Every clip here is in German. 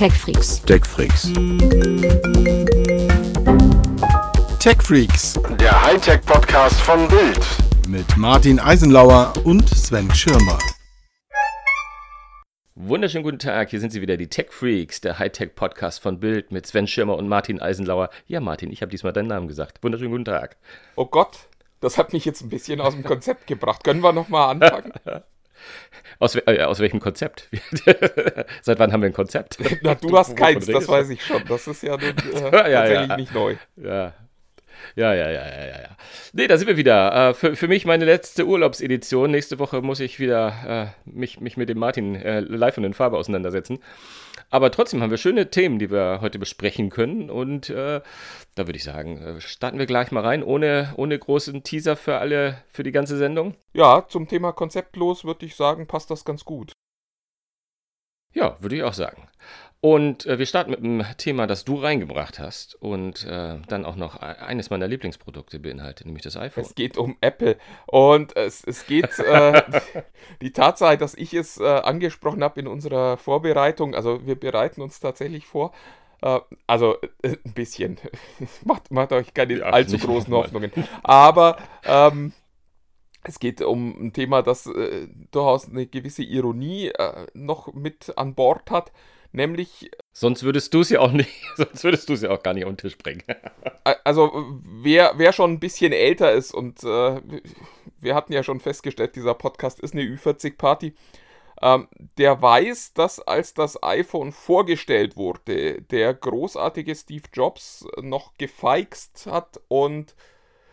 TechFreaks. TechFreaks. TechFreaks Der Hightech-Podcast von Bild. mit Martin Eisenlauer und Sven Schirmer. Wunderschönen guten Tag, hier sind sie wieder, die Tech Freaks, der Hightech-Podcast von Bild mit Sven Schirmer und Martin Eisenlauer. Ja, Martin, ich habe diesmal deinen Namen gesagt. Wunderschönen guten Tag. Oh Gott, das hat mich jetzt ein bisschen aus dem Konzept gebracht. Können wir nochmal anfangen? Aus, äh, aus welchem Konzept? Seit wann haben wir ein Konzept? Na, du hast Wovon keins, das du? weiß ich schon. Das ist ja nun, äh, Ja, ja, tatsächlich ja. nicht neu. Ja. Ja, ja, ja, ja, ja, ja. Nee, da sind wir wieder. Äh, für, für mich meine letzte Urlaubsedition. Nächste Woche muss ich wieder äh, mich, mich mit dem Martin äh, live und in Farbe auseinandersetzen. Aber trotzdem haben wir schöne Themen, die wir heute besprechen können. Und äh, da würde ich sagen, äh, starten wir gleich mal rein, ohne, ohne großen Teaser für alle, für die ganze Sendung. Ja, zum Thema konzeptlos würde ich sagen, passt das ganz gut. Ja, würde ich auch sagen. Und äh, wir starten mit einem Thema, das du reingebracht hast und äh, dann auch noch e- eines meiner Lieblingsprodukte beinhaltet, nämlich das iPhone. Es geht um Apple. Und es, es geht äh, die Tatsache, dass ich es äh, angesprochen habe in unserer Vorbereitung. Also wir bereiten uns tatsächlich vor. Äh, also äh, ein bisschen. macht, macht euch keine Ja, allzu großen. Hoffnungen. Aber ähm, es geht um ein Thema, das durchaus eine gewisse Ironie noch mit an Bord hat. Nämlich Sonst würdest du es ja auch nicht, sonst würdest du es ja auch gar nicht auf den Tisch bringen. Also, wer, wer schon ein bisschen älter ist und äh, wir hatten ja schon festgestellt, dieser Podcast ist eine Ü40-Party, ähm, der weiß, dass als das iPhone vorgestellt wurde, der großartige Steve Jobs noch gefeixt hat und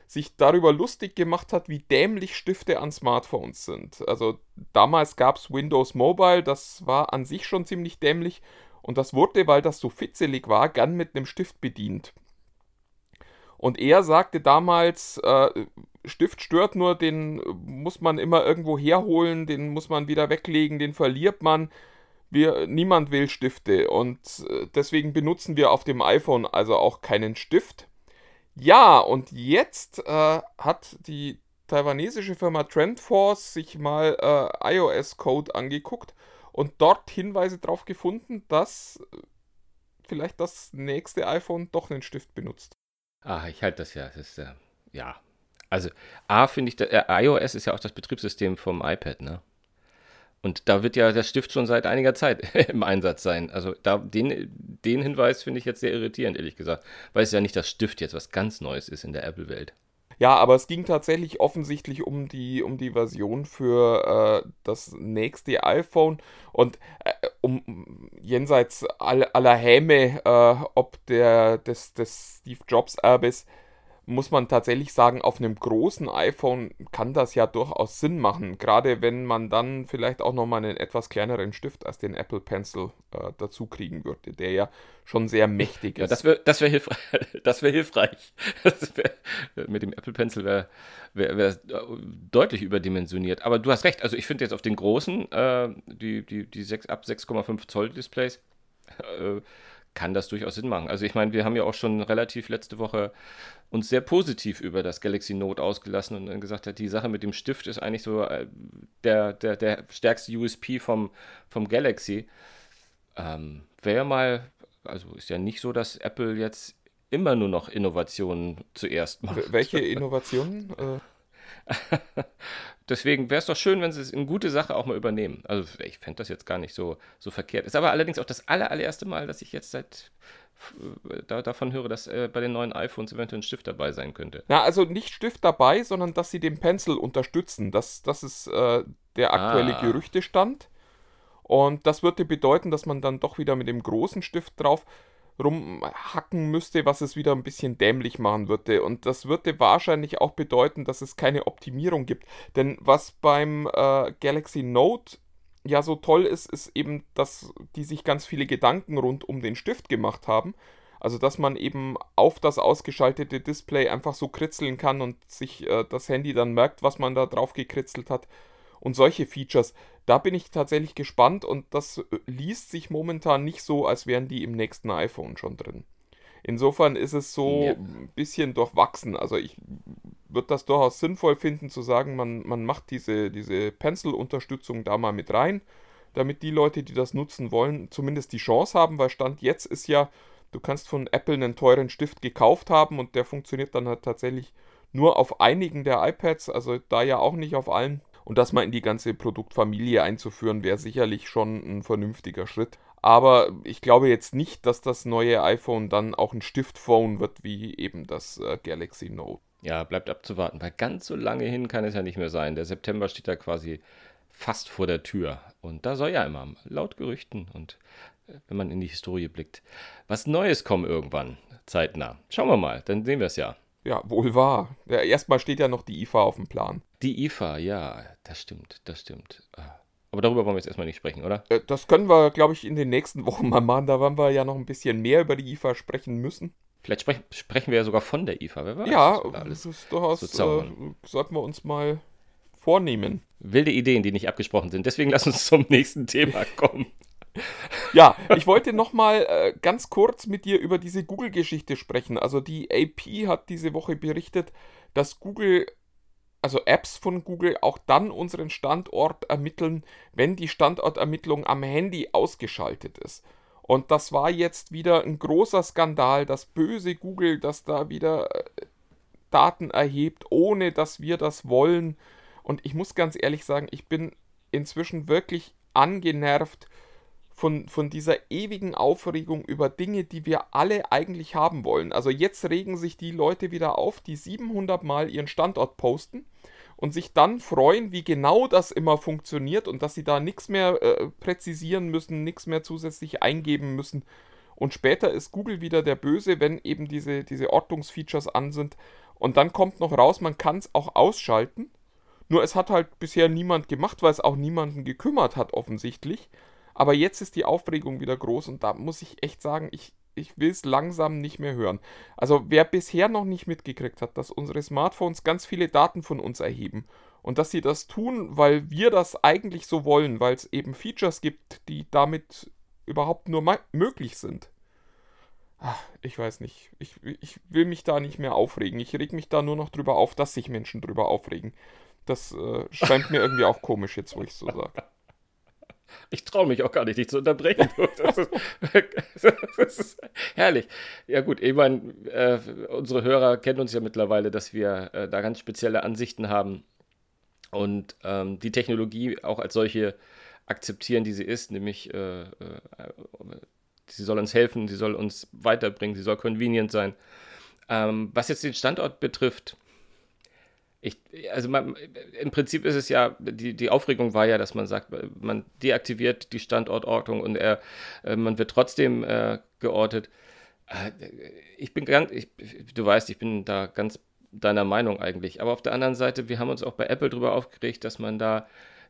sich darüber lustig gemacht hat, wie dämlich Stifte an Smartphones sind. Also damals gab es Windows Mobile, das war an sich schon ziemlich dämlich und das wurde, weil das so fitzelig war, gern mit einem Stift bedient. Und er sagte damals, äh, Stift stört nur, den muss man immer irgendwo herholen, den muss man wieder weglegen, den verliert man. Wir, niemand will Stifte und äh, deswegen benutzen wir auf dem iPhone also auch keinen Stift. Ja, und jetzt äh, hat die taiwanesische Firma Trendforce sich mal äh, iOS-Code angeguckt und dort Hinweise darauf gefunden, dass äh, vielleicht das nächste iPhone doch einen Stift benutzt. Ah, ich halte das ja. Das ist, äh, ja. Also, A, finde ich, da- äh, iOS ist ja auch das Betriebssystem vom iPad, ne? Und da wird ja der Stift schon seit einiger Zeit im Einsatz sein. Also, da, den, den Hinweis finde ich jetzt sehr irritierend, ehrlich gesagt. Weil es ja nicht das Stift jetzt was ganz Neues ist in der Apple-Welt. Ja, aber es ging tatsächlich offensichtlich um die, um die Version für äh, das nächste iPhone und äh, um jenseits all, aller Häme, äh, ob der des, des Steve Jobs Erbes, muss man tatsächlich sagen, auf einem großen iPhone kann das ja durchaus Sinn machen. Gerade wenn man dann vielleicht auch nochmal einen etwas kleineren Stift als den Apple Pencil äh, dazu kriegen würde, der ja schon sehr mächtig Ja, ist. das wäre das wär hilfreich. Das hilfreich. Das wär, mit dem Apple Pencil wäre wär, wär deutlich überdimensioniert. Aber du hast recht. Also ich finde jetzt auf den großen, äh, die, die, die 6, ab 6,5 Zoll Displays, äh, kann das durchaus Sinn machen. Also ich meine, wir haben ja auch schon relativ letzte Woche uns sehr positiv über das Galaxy Note ausgelassen und dann gesagt hat, die Sache mit dem Stift ist eigentlich so äh, der, der, der stärkste USP vom, vom Galaxy. Ähm, Wäre mal, also ist ja nicht so, dass Apple jetzt immer nur noch Innovationen zuerst macht. Welche Innovationen? Deswegen wäre es doch schön, wenn sie es in gute Sache auch mal übernehmen. Also ich fände das jetzt gar nicht so, so verkehrt. Ist aber allerdings auch das aller, allererste Mal, dass ich jetzt seit äh, da, davon höre, dass äh, bei den neuen iPhones eventuell ein Stift dabei sein könnte. Na, also nicht Stift dabei, sondern dass sie den Pencil unterstützen. Das, das ist äh, der aktuelle Ah. Gerüchtestand. Und das würde bedeuten, dass man dann doch wieder mit dem großen Stift drauf rumhacken müsste, was es wieder ein bisschen dämlich machen würde. Und das würde wahrscheinlich auch bedeuten, dass es keine Optimierung gibt. Denn was beim äh, Galaxy Note ja so toll ist, ist eben, dass die sich ganz viele Gedanken rund um den Stift gemacht haben. Also, dass man eben auf das ausgeschaltete Display einfach so kritzeln kann und sich äh, das Handy dann merkt, was man da drauf gekritzelt hat. Und solche Features, da bin ich tatsächlich gespannt und das äh, liest sich momentan nicht so, als wären die im nächsten iPhone schon drin. Insofern ist es so Ja. ein bisschen durchwachsen. Also ich würde das durchaus sinnvoll finden zu sagen, man, man macht diese, diese Pencil-Unterstützung da mal mit rein. damit die Leute, die das nutzen wollen, zumindest die Chance haben, weil Stand jetzt ist ja, du kannst von Apple einen teuren Stift gekauft haben und der funktioniert dann halt tatsächlich nur auf einigen der iPads, also da ja auch nicht auf allen. Und das mal in die ganze Produktfamilie einzuführen, wäre sicherlich schon ein vernünftiger Schritt. Aber ich glaube jetzt nicht, dass das neue iPhone dann auch ein Stiftphone wird, wie eben das äh, Galaxy Note. Ja, bleibt abzuwarten, weil ganz so lange hin kann es ja nicht mehr sein. Der September steht da quasi fast vor der Tür. Und da soll ja immer, laut Gerüchten und äh, wenn man in die Historie blickt, was Neues kommen irgendwann, zeitnah. Schauen wir mal, dann sehen wir es ja. Ja, wohl wahr. Ja, erstmal steht ja noch die IFA auf dem Plan. Die IFA, ja, das stimmt, das stimmt. Ah. Aber darüber wollen wir jetzt erstmal nicht sprechen, oder? Äh, das können wir, glaube ich, in den nächsten Wochen mal machen. Da werden wir ja noch ein bisschen mehr über die IFA sprechen müssen. Vielleicht sprech, sprechen wir ja sogar von der IFA, wer weiß. Ja, das ist durchaus, so äh, sollten wir uns mal vornehmen. Wilde Ideen, die nicht abgesprochen sind. Deswegen lass uns zum nächsten Thema kommen. Ja, ich wollte noch mal äh, ganz kurz mit dir über diese Google-Geschichte sprechen. Also die AP hat diese Woche berichtet, dass Google, also Apps von Google, auch dann unseren Standort ermitteln, wenn die Standortermittlung am Handy ausgeschaltet ist. Und das war jetzt wieder ein großer Skandal, das böse Google, das da wieder äh, Daten erhebt, ohne dass wir das wollen. Und ich muss ganz ehrlich sagen, ich bin inzwischen wirklich angenervt von, von dieser ewigen Aufregung über Dinge, die wir alle eigentlich haben wollen. Also jetzt regen sich die Leute wieder auf, die 700 Mal ihren Standort posten und sich dann freuen, wie genau das immer funktioniert und dass sie da nichts mehr äh, präzisieren müssen, nichts mehr zusätzlich eingeben müssen. Und später ist Google wieder der Böse, wenn eben diese, diese Ortungsfeatures an sind. Und dann kommt noch raus, man kann es auch ausschalten. Nur es hat halt bisher niemand gemacht, weil es auch niemanden gekümmert hat, offensichtlich. Aber jetzt ist die Aufregung wieder groß und da muss ich echt sagen, ich, ich will es langsam nicht mehr hören. Also wer bisher noch nicht mitgekriegt hat, dass unsere Smartphones ganz viele Daten von uns erheben und dass sie das tun, weil wir das eigentlich so wollen, weil es eben Features gibt, die damit überhaupt nur möglich sind. Ach, ich weiß nicht. Ich, ich will mich da nicht mehr aufregen. Ich reg mich da nur noch drüber auf, dass sich Menschen drüber aufregen. Das äh, scheint mir irgendwie auch komisch jetzt, wo ich so sage. Ich traue mich auch gar nicht, dich zu unterbrechen. Das ist, das ist herrlich. Ja gut, ich meine, äh, unsere Hörer kennen uns ja mittlerweile, dass wir äh, da ganz spezielle Ansichten haben und ähm, die Technologie auch als solche akzeptieren, die sie ist, nämlich äh, äh sie soll uns helfen, sie soll uns weiterbringen, sie soll convenient sein. Ähm, was jetzt den Standort betrifft, ich, also man, im Prinzip ist es ja, die, die Aufregung war ja, dass man sagt, man deaktiviert die Standortortung und er, äh, man wird trotzdem äh, geortet. Äh, ich bin ganz, ich, du weißt, ich bin da ganz deiner Meinung eigentlich. Aber auf der anderen Seite, wir haben uns auch bei Apple darüber aufgeregt, dass man da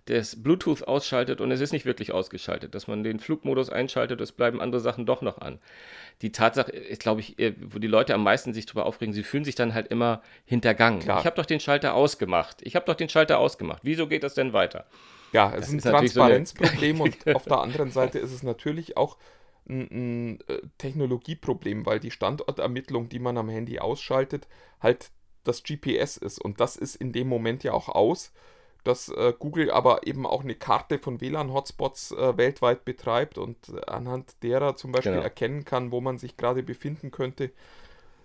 das Bluetooth ausschaltet und es ist nicht wirklich ausgeschaltet, dass man den Flugmodus einschaltet, es bleiben andere Sachen doch noch an. Die Tatsache ist, glaube ich, äh, wo die Leute am meisten sich darüber aufregen, sie fühlen sich dann halt immer hintergangen. Klar. Ich habe doch den Schalter ausgemacht. Ich habe doch den Schalter ausgemacht. Wieso geht das denn weiter? Ja, es das ist ein Transparenzproblem so und auf der anderen Seite ist es natürlich auch ein, ein äh, Technologieproblem, weil die Standortermittlung, die man am Handy ausschaltet, halt das GPS ist und das ist in dem Moment ja auch aus dass äh, Google aber eben auch eine Karte von WLAN-Hotspots äh, weltweit betreibt und anhand derer zum Beispiel genau. erkennen kann, wo man sich gerade befinden könnte.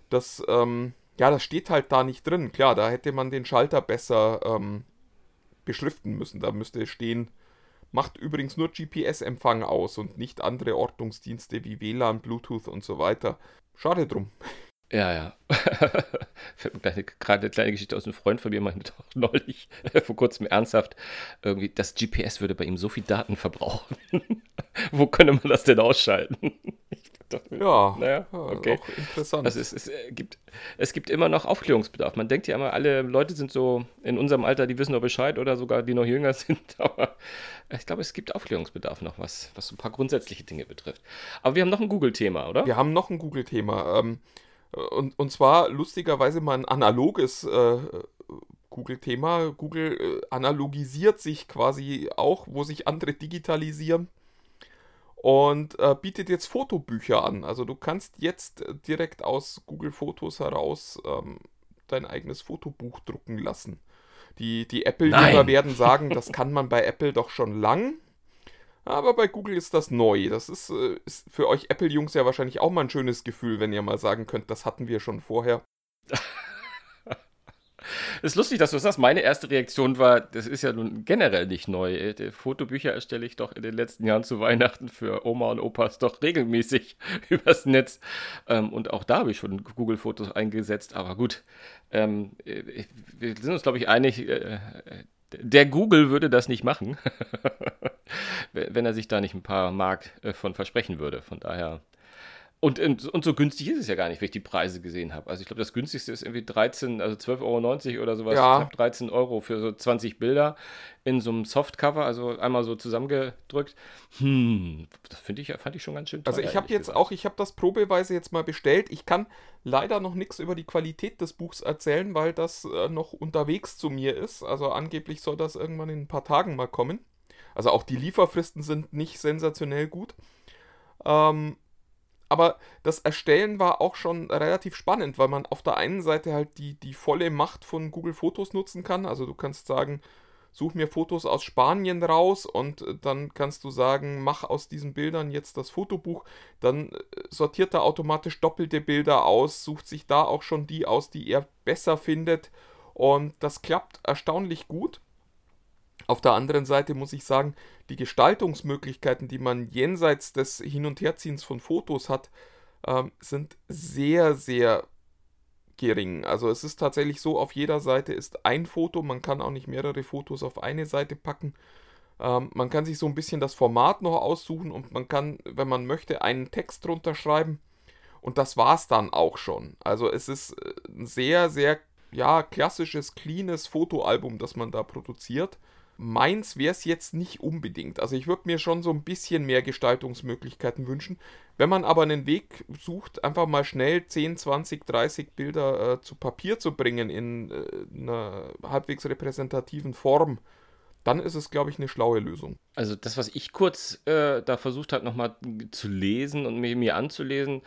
Das, ähm, ja, das steht halt da nicht drin. Klar, da hätte man den Schalter besser ähm, beschriften müssen. Da müsste stehen, macht übrigens nur GPS-Empfang aus und nicht andere Ortungsdienste wie WLAN, Bluetooth und so weiter. Schade drum. Ja, ja. Gerade eine kleine Geschichte aus einem Freund von mir meinte doch neulich, vor kurzem ernsthaft, irgendwie, das GPS würde bei ihm so viel Daten verbrauchen. Wo könnte man das denn ausschalten? Dachte, ja, naja, okay. auch interessant. Also es, es, äh, gibt, es gibt immer noch Aufklärungsbedarf. Man denkt ja immer, alle Leute sind so in unserem Alter, die wissen noch Bescheid oder sogar die noch jünger sind. Aber ich glaube, es gibt Aufklärungsbedarf noch, was, was so ein paar grundsätzliche Dinge betrifft. Aber wir haben noch ein Google-Thema, oder? Wir haben noch ein Google-Thema. Ähm, und, und zwar lustigerweise mal ein analoges äh, Google-Thema. Google äh, analogisiert sich quasi auch, wo sich andere digitalisieren und äh, bietet jetzt Fotobücher an. Also du kannst jetzt direkt aus Google Fotos heraus ähm, dein eigenes Fotobuch drucken lassen. Die, die Apple-Jünger werden sagen, das kann man bei Apple doch schon lang. Aber bei Google ist das neu. Das ist, äh, ist für euch Apple-Jungs ja wahrscheinlich auch mal ein schönes Gefühl, wenn ihr mal sagen könnt, das hatten wir schon vorher. ist lustig, dass du das sagst. Meine erste Reaktion war, das ist ja nun generell nicht neu. Äh, Fotobücher erstelle ich doch in den letzten Jahren zu Weihnachten für Oma und Opas doch regelmäßig übers Netz. Ähm, und auch da habe ich schon Google-Fotos eingesetzt. Aber gut, ähm, äh, wir sind uns, glaube ich, einig, der Google würde das nicht machen, wenn er sich da nicht ein paar Mark äh, von versprechen würde. Von daher. Und, und, so günstig ist es ja gar nicht, wenn ich die Preise gesehen habe. Also ich glaube, das günstigste ist irgendwie 13, also 12,90 Euro oder sowas. Ja. Ich glaube 13 Euro für so 20 Bilder in so einem Softcover, also einmal so zusammengedrückt. Hm, das finde ich, fand ich schon ganz schön toll. Also ich habe jetzt gesagt. auch, ich habe das probeweise jetzt mal bestellt. Ich kann leider noch nichts über die Qualität des Buchs erzählen, weil das äh, noch unterwegs zu mir ist. Also angeblich soll das irgendwann in ein paar Tagen mal kommen. Also auch die Lieferfristen sind nicht sensationell gut. Ähm, aber das Erstellen war auch schon relativ spannend, weil man auf der einen Seite halt die, die volle Macht von Google Fotos nutzen kann. Also du kannst sagen, such mir Fotos aus Spanien raus und äh, dann kannst du sagen, mach aus diesen Bildern jetzt das Fotobuch. Dann äh, sortiert er automatisch doppelte Bilder aus, sucht sich da auch schon die aus, die er besser findet. Und das klappt erstaunlich gut. Auf der anderen Seite muss ich sagen, die Gestaltungsmöglichkeiten, die man jenseits des Hin- und Herziehens von Fotos hat, ähm, sind sehr, sehr gering. Also es ist tatsächlich so, auf jeder Seite ist ein Foto, man kann auch nicht mehrere Fotos auf eine Seite packen. Ähm, man kann sich so ein bisschen das Format noch aussuchen und man kann, wenn man möchte, einen Text drunter schreiben. Und das war es dann auch schon. Also es ist äh, ein sehr, sehr ja, klassisches, cleanes Fotoalbum, das man da produziert. Meins wäre es jetzt nicht unbedingt. Also ich würde mir schon so ein bisschen mehr Gestaltungsmöglichkeiten wünschen. Wenn man aber einen Weg sucht, einfach mal schnell 10, 20, 30 Bilder äh, zu Papier zu bringen in äh, einer halbwegs repräsentativen Form, dann ist es, glaube ich, eine schlaue Lösung. Also das, was ich kurz äh, da versucht habe, nochmal zu lesen und mir, mir anzulesen,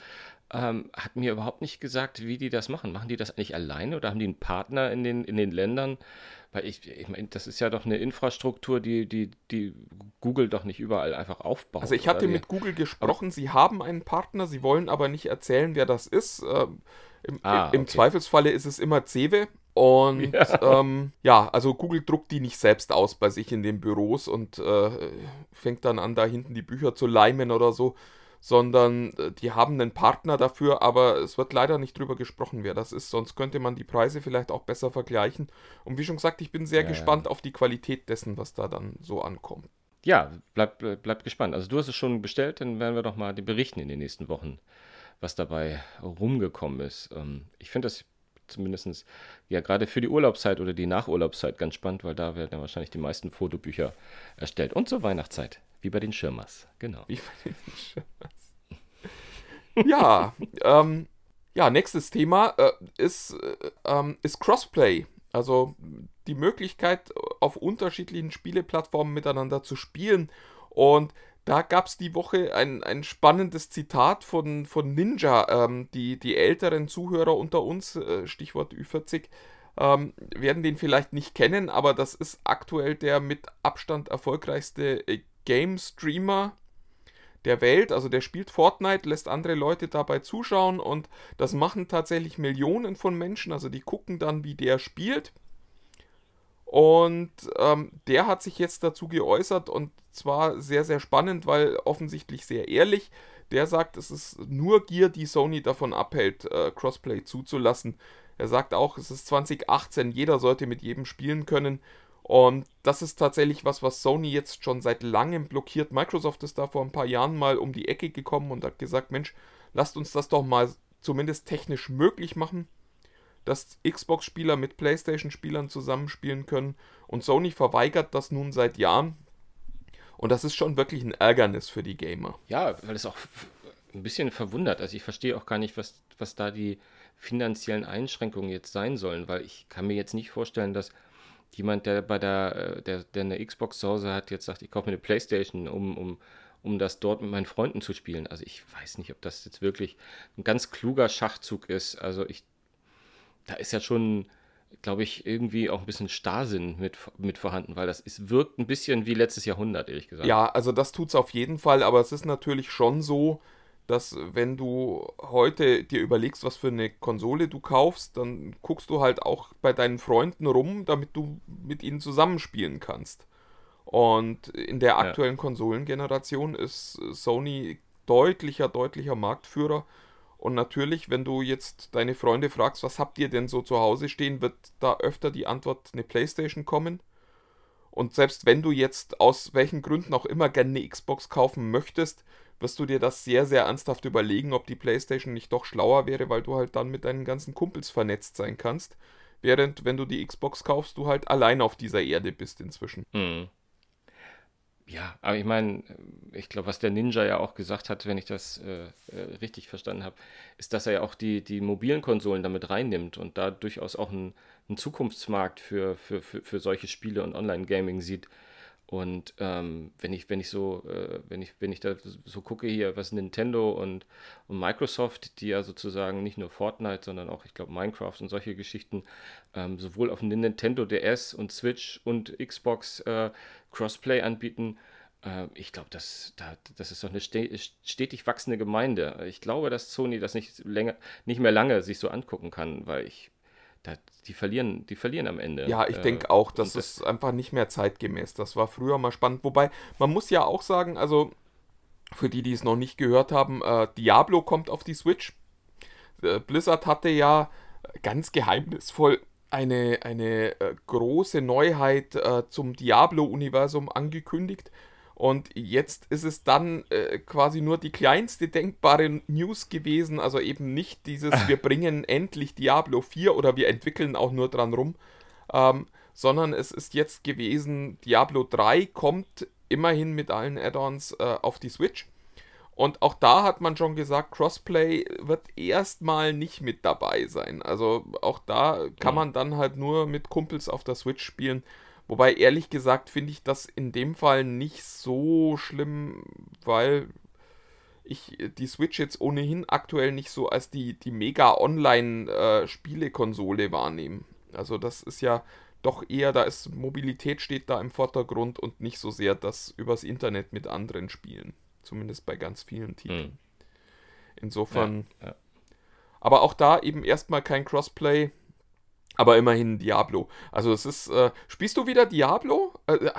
ähm, hat mir überhaupt nicht gesagt, wie die das machen. Machen die das eigentlich alleine oder haben die einen Partner in den, in den Ländern? Weil ich, ich meine, das ist ja doch eine Infrastruktur, die, die, die Google doch nicht überall einfach aufbaut. Also ich hatte mit Google gesprochen, aber, sie haben einen Partner, sie wollen aber nicht erzählen, wer das ist. Ähm, Im, ah, im okay. Zweifelsfalle ist es immer Cewe. Und ja. Ähm, ja. also Google druckt die nicht selbst aus bei sich in den Büros und äh, fängt dann an, da hinten die Bücher zu leimen oder so, sondern äh, die haben einen Partner dafür, aber es wird leider nicht drüber gesprochen, wer das ist. Sonst könnte man die Preise vielleicht auch besser vergleichen. Und wie schon gesagt, ich bin sehr ja, gespannt ja. auf die Qualität dessen, was da dann so ankommt. Ja, bleib, bleib gespannt. Also du hast es schon bestellt, dann werden wir doch mal berichten in den nächsten Wochen, was dabei rumgekommen ist. Ähm, ich finde das zumindest ja gerade für die Urlaubszeit oder die Nachurlaubszeit ganz spannend, weil da werden ja wahrscheinlich die meisten Fotobücher erstellt. Und zur Weihnachtszeit, wie bei den Schirmers, genau. Wie bei den Schirmers ja, ähm, ja, nächstes Thema äh, ist, äh, ähm, ist Crossplay. Also die Möglichkeit, auf unterschiedlichen Spieleplattformen miteinander zu spielen. Und da gab es die Woche ein, ein spannendes Zitat von, von Ninja. Ähm, die, die älteren Zuhörer unter uns, äh, Stichwort Ü40, ähm, werden den vielleicht nicht kennen, aber das ist aktuell der mit Abstand erfolgreichste äh, Game-Streamer der Welt. Also der spielt Fortnite, lässt andere Leute dabei zuschauen und das machen tatsächlich Millionen von Menschen. Also die gucken dann, wie der spielt. Und ähm, der hat sich jetzt dazu geäußert und zwar sehr, sehr spannend, weil offensichtlich sehr ehrlich. Der sagt, es ist nur Gear, die Sony davon abhält, äh, Crossplay zuzulassen. Er sagt auch, es ist 2018, jeder sollte mit jedem spielen können. Und das ist tatsächlich was, was Sony jetzt schon seit langem blockiert. Microsoft ist da vor ein paar Jahren mal um die Ecke gekommen und hat gesagt, Mensch, lasst uns das doch mal zumindest technisch möglich machen, dass Xbox-Spieler mit PlayStation-Spielern zusammenspielen können. Und Sony verweigert das nun seit Jahren. Und das ist schon wirklich ein Ärgernis für die Gamer. Ja, weil es auch ein bisschen verwundert. Also ich verstehe auch gar nicht, was, was da die finanziellen Einschränkungen jetzt sein sollen, weil ich kann mir jetzt nicht vorstellen, dass jemand, der bei der, äh, der, der eine Xbox zu Hause hat, jetzt sagt, ich kaufe mir eine Playstation, um, um, um das dort mit meinen Freunden zu spielen. Also ich weiß nicht, ob das jetzt wirklich ein ganz kluger Schachzug ist. Also ich, da ist ja schon glaube ich, irgendwie auch ein bisschen Starrsinn mit, mit vorhanden, weil das ist, wirkt ein bisschen wie letztes Jahrhundert, ehrlich gesagt. Ja, also das tut es auf jeden Fall, aber es ist natürlich schon so, dass wenn du heute dir überlegst, was für eine Konsole du kaufst, dann guckst du halt auch bei deinen Freunden rum, damit du mit ihnen zusammenspielen kannst. Und in der aktuellen ja. Konsolengeneration ist Sony deutlicher, deutlicher Marktführer. Und natürlich, wenn du jetzt deine Freunde fragst, was habt ihr denn so zu Hause stehen, wird da öfter die Antwort eine Playstation kommen. Und selbst wenn du jetzt aus welchen Gründen auch immer gerne eine Xbox kaufen möchtest, wirst du dir das sehr, sehr ernsthaft überlegen, ob die PlayStation nicht doch schlauer wäre, weil du halt dann mit deinen ganzen Kumpels vernetzt sein kannst. Während, wenn du die Xbox kaufst, du halt allein auf dieser Erde bist inzwischen. Mhm. Ja, aber ich meine, ich glaube, was der Ninja ja auch gesagt hat, wenn ich das äh, äh, richtig verstanden habe, ist, dass er ja auch die, die mobilen Konsolen damit reinnimmt und da durchaus auch einen, Zukunftsmarkt für, für, für, für solche Spiele und Online-Gaming sieht. Und ähm, wenn ich, wenn ich so, äh, wenn ich, wenn ich da so gucke hier, was Nintendo und, und Microsoft, die ja sozusagen nicht nur Fortnite, sondern auch, ich glaube, Minecraft und solche Geschichten, ähm, sowohl auf Nintendo DS und Switch und Xbox äh, Crossplay anbieten, äh, ich glaube, das, da, das ist doch eine stetig wachsende Gemeinde. Ich glaube, dass Sony das nicht länger, nicht mehr lange sich so angucken kann, weil ich die verlieren, die verlieren am Ende. Ja, ich denke äh, auch, das, das ist einfach nicht mehr zeitgemäß. Das war früher mal spannend. Wobei, man muss ja auch sagen, also für die, die es noch nicht gehört haben, äh, Diablo kommt auf die Switch. Äh, Blizzard hatte ja ganz geheimnisvoll eine, eine äh, große Neuheit äh, zum Diablo-Universum angekündigt. Und jetzt ist es dann äh, quasi nur die kleinste denkbare News gewesen, also eben nicht dieses, wir bringen endlich Diablo 4 oder wir entwickeln auch nur dran rum, ähm, sondern es ist jetzt gewesen, Diablo 3 kommt immerhin mit allen Add-ons äh, auf die Switch. Und auch da hat man schon gesagt, Crossplay wird erstmal nicht mit dabei sein. Also auch da kann man dann halt nur mit Kumpels auf der Switch spielen. Wobei, ehrlich gesagt, finde ich das in dem Fall nicht so schlimm, weil ich die Switch jetzt ohnehin aktuell nicht so als die, die mega Online-Spielekonsole äh, wahrnehme. Also das ist ja doch eher, da ist Mobilität steht da im Vordergrund und nicht so sehr das übers Internet mit anderen spielen. Zumindest bei ganz vielen Titeln. Mhm. Insofern. Ja, ja. Aber auch da eben erstmal kein Crossplay. Aber immerhin Diablo. Also es ist. Äh, spielst du wieder Diablo? Äh, äh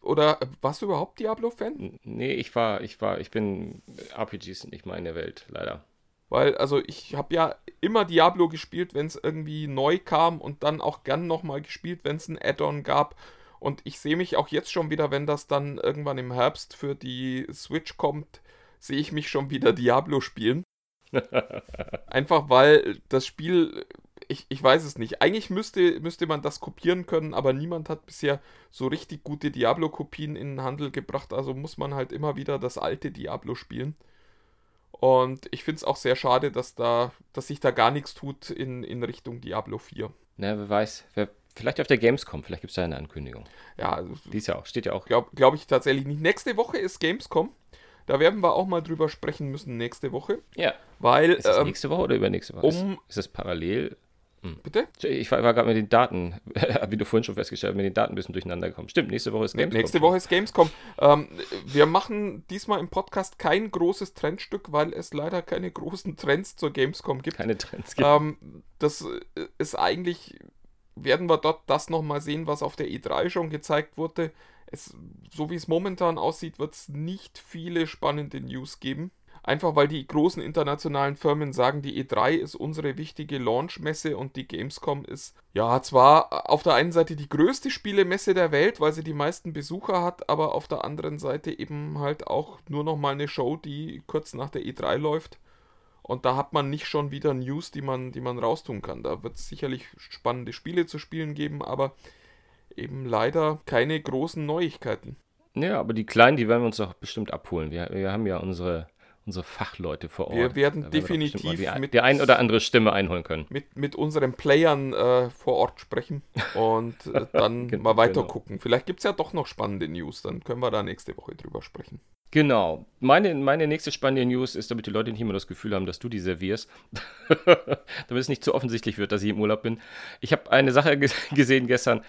oder warst du überhaupt Diablo-Fan? Nee, ich war, ich war, ich bin. RPGs sind nicht meine Welt, leider. Weil, also ich habe ja immer Diablo gespielt, wenn es irgendwie neu kam und dann auch gern nochmal gespielt, wenn es ein Add-on gab. Und ich sehe mich auch jetzt schon wieder, wenn das dann irgendwann im Herbst für die Switch kommt, sehe ich mich schon wieder Diablo spielen. Einfach weil das Spiel ich, ich weiß es nicht. Eigentlich müsste, müsste man das kopieren können, aber niemand hat bisher so richtig gute Diablo-Kopien in den Handel gebracht. Also muss man halt immer wieder das alte Diablo spielen. Und ich finde es auch sehr schade, dass, da, dass sich da gar nichts tut in, in Richtung Diablo 4. Na, wer weiß. Wer, vielleicht auf der Gamescom, vielleicht gibt es da eine Ankündigung. Ja, die ist ja auch, steht ja auch. Glaube glaub ich tatsächlich nicht. Nächste Woche ist Gamescom. Da werden wir auch mal drüber sprechen müssen nächste Woche. Ja. Weil. Ist das ähm, nächste Woche oder übernächste Woche? Um, ist, ist das parallel? Hm. Bitte? Ich war, gerade mit den Daten, wie du vorhin schon festgestellt hast, mit den Daten ein bisschen durcheinander gekommen. Stimmt, nächste Woche ist Gamescom. Nächste Woche ist Gamescom. Ähm, wir machen diesmal im Podcast kein großes Trendstück, weil es leider keine großen Trends zur Gamescom gibt. Keine Trends gibt. Ähm, das ist eigentlich, werden wir dort das nochmal sehen, was auf der E3 schon gezeigt wurde. Es, so wie es momentan aussieht, wird es nicht viele spannende News geben. Einfach weil die großen internationalen Firmen sagen, die E3 ist unsere wichtige Launchmesse und die Gamescom ist ja zwar auf der einen Seite die größte Spielemesse der Welt, weil sie die meisten Besucher hat, aber auf der anderen Seite eben halt auch nur noch mal eine Show, die kurz nach der E3 läuft. Und da hat man nicht schon wieder News, die man, die man raustun kann. Da wird es sicherlich spannende Spiele zu spielen geben, aber eben leider keine großen Neuigkeiten. Ja, aber die kleinen, die werden wir uns doch bestimmt abholen. Wir, wir haben ja unsere unsere Fachleute vor Ort. Wir werden wir definitiv die, mit- die ein oder andere Stimme einholen können. mit, mit unseren Playern äh, vor Ort sprechen und äh, dann Gen- mal weiter genau. gucken. Vielleicht gibt es ja doch noch spannende News, dann können wir da nächste Woche drüber sprechen. Genau. Meine, meine nächste spannende News ist, damit die Leute nicht immer das Gefühl haben, dass du die servierst, damit es nicht zu offensichtlich wird, dass ich im Urlaub bin. Ich habe eine Sache ge gesehen gestern,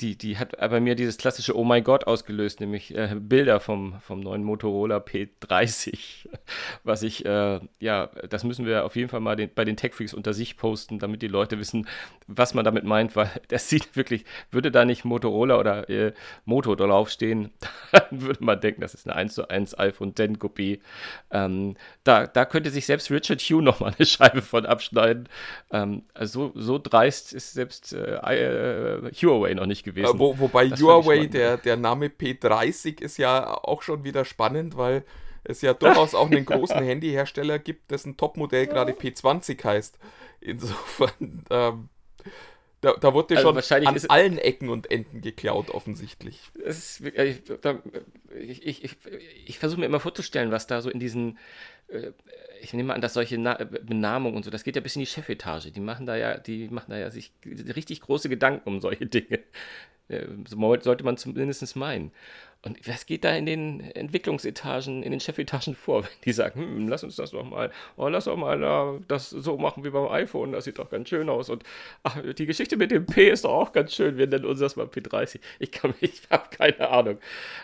die, die hat bei mir dieses klassische Oh mein Gott ausgelöst, nämlich äh, Bilder vom, vom neuen Motorola P30. Was ich, äh, ja, das müssen wir auf jeden Fall mal den, bei den Tech-Freaks unter sich posten, damit die Leute wissen, was man damit meint, weil das sieht wirklich, würde da nicht Motorola oder äh, Moto draufstehen, dann würde man denken, das ist eine 1 zu 1 iPhone 10 Kopie. Ähm, da, da könnte sich selbst Richard Hugh nochmal eine Scheibe von abschneiden. Ähm, also so, so dreist ist selbst äh, äh, Huawei noch nicht gewesen. Äh, wo, wobei Das Huawei, der, der Name P30 ist ja auch schon wieder spannend, weil es ja durchaus auch einen großen Handyhersteller gibt, dessen Topmodell gerade P20 heißt. Insofern, ähm, da, da wurde Also schon wahrscheinlich an allen Ecken und Enden geklaut, offensichtlich. Ist, da- ich, ich, ich, ich versuche mir immer vorzustellen, was da so in diesen, äh, ich nehme an, dass solche Na Benamungen und so, das geht ja bis in die Chefetage. Die machen da ja, die machen da ja sich richtig große Gedanken um solche Dinge. Äh, so sollte man zumindest meinen. Und was geht da in den Entwicklungsetagen, in den Chefetagen vor, wenn die sagen, hm, lass uns das doch mal, oh, lass doch mal äh, das so machen wie beim iPhone, das sieht doch ganz schön aus. Und ach, die Geschichte mit dem P ist doch auch ganz schön, wir nennen uns das mal P30. Ich, kann- ich habe keine Ahnung.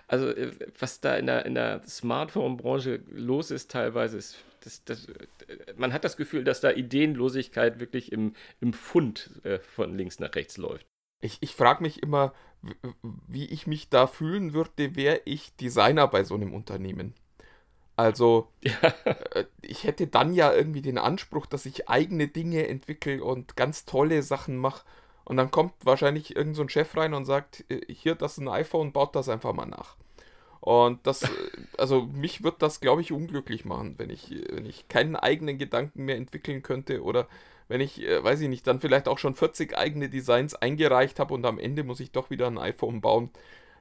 Also, äh, was da in der, in der Smartphone-Branche los ist, teilweise ist. Das, das, äh, man hat das Gefühl, dass da Ideenlosigkeit wirklich im, im Fund äh, von links nach rechts läuft. Ich, ich frage mich immer, wie ich mich da fühlen würde, wäre ich Designer bei so einem Unternehmen. Also, äh, ich hätte dann ja irgendwie den Anspruch, dass ich eigene Dinge entwickle und ganz tolle Sachen mache. Und dann kommt wahrscheinlich irgend so ein Chef rein und sagt, äh, hier, das ist ein iPhone, baut das einfach mal nach. Und das, also mich wird das, glaube ich, unglücklich machen, wenn ich, wenn ich keinen eigenen Gedanken mehr entwickeln könnte oder wenn ich, äh, weiß ich nicht, dann vielleicht auch schon 40 eigene Designs eingereicht habe und am Ende muss ich doch wieder ein iPhone bauen.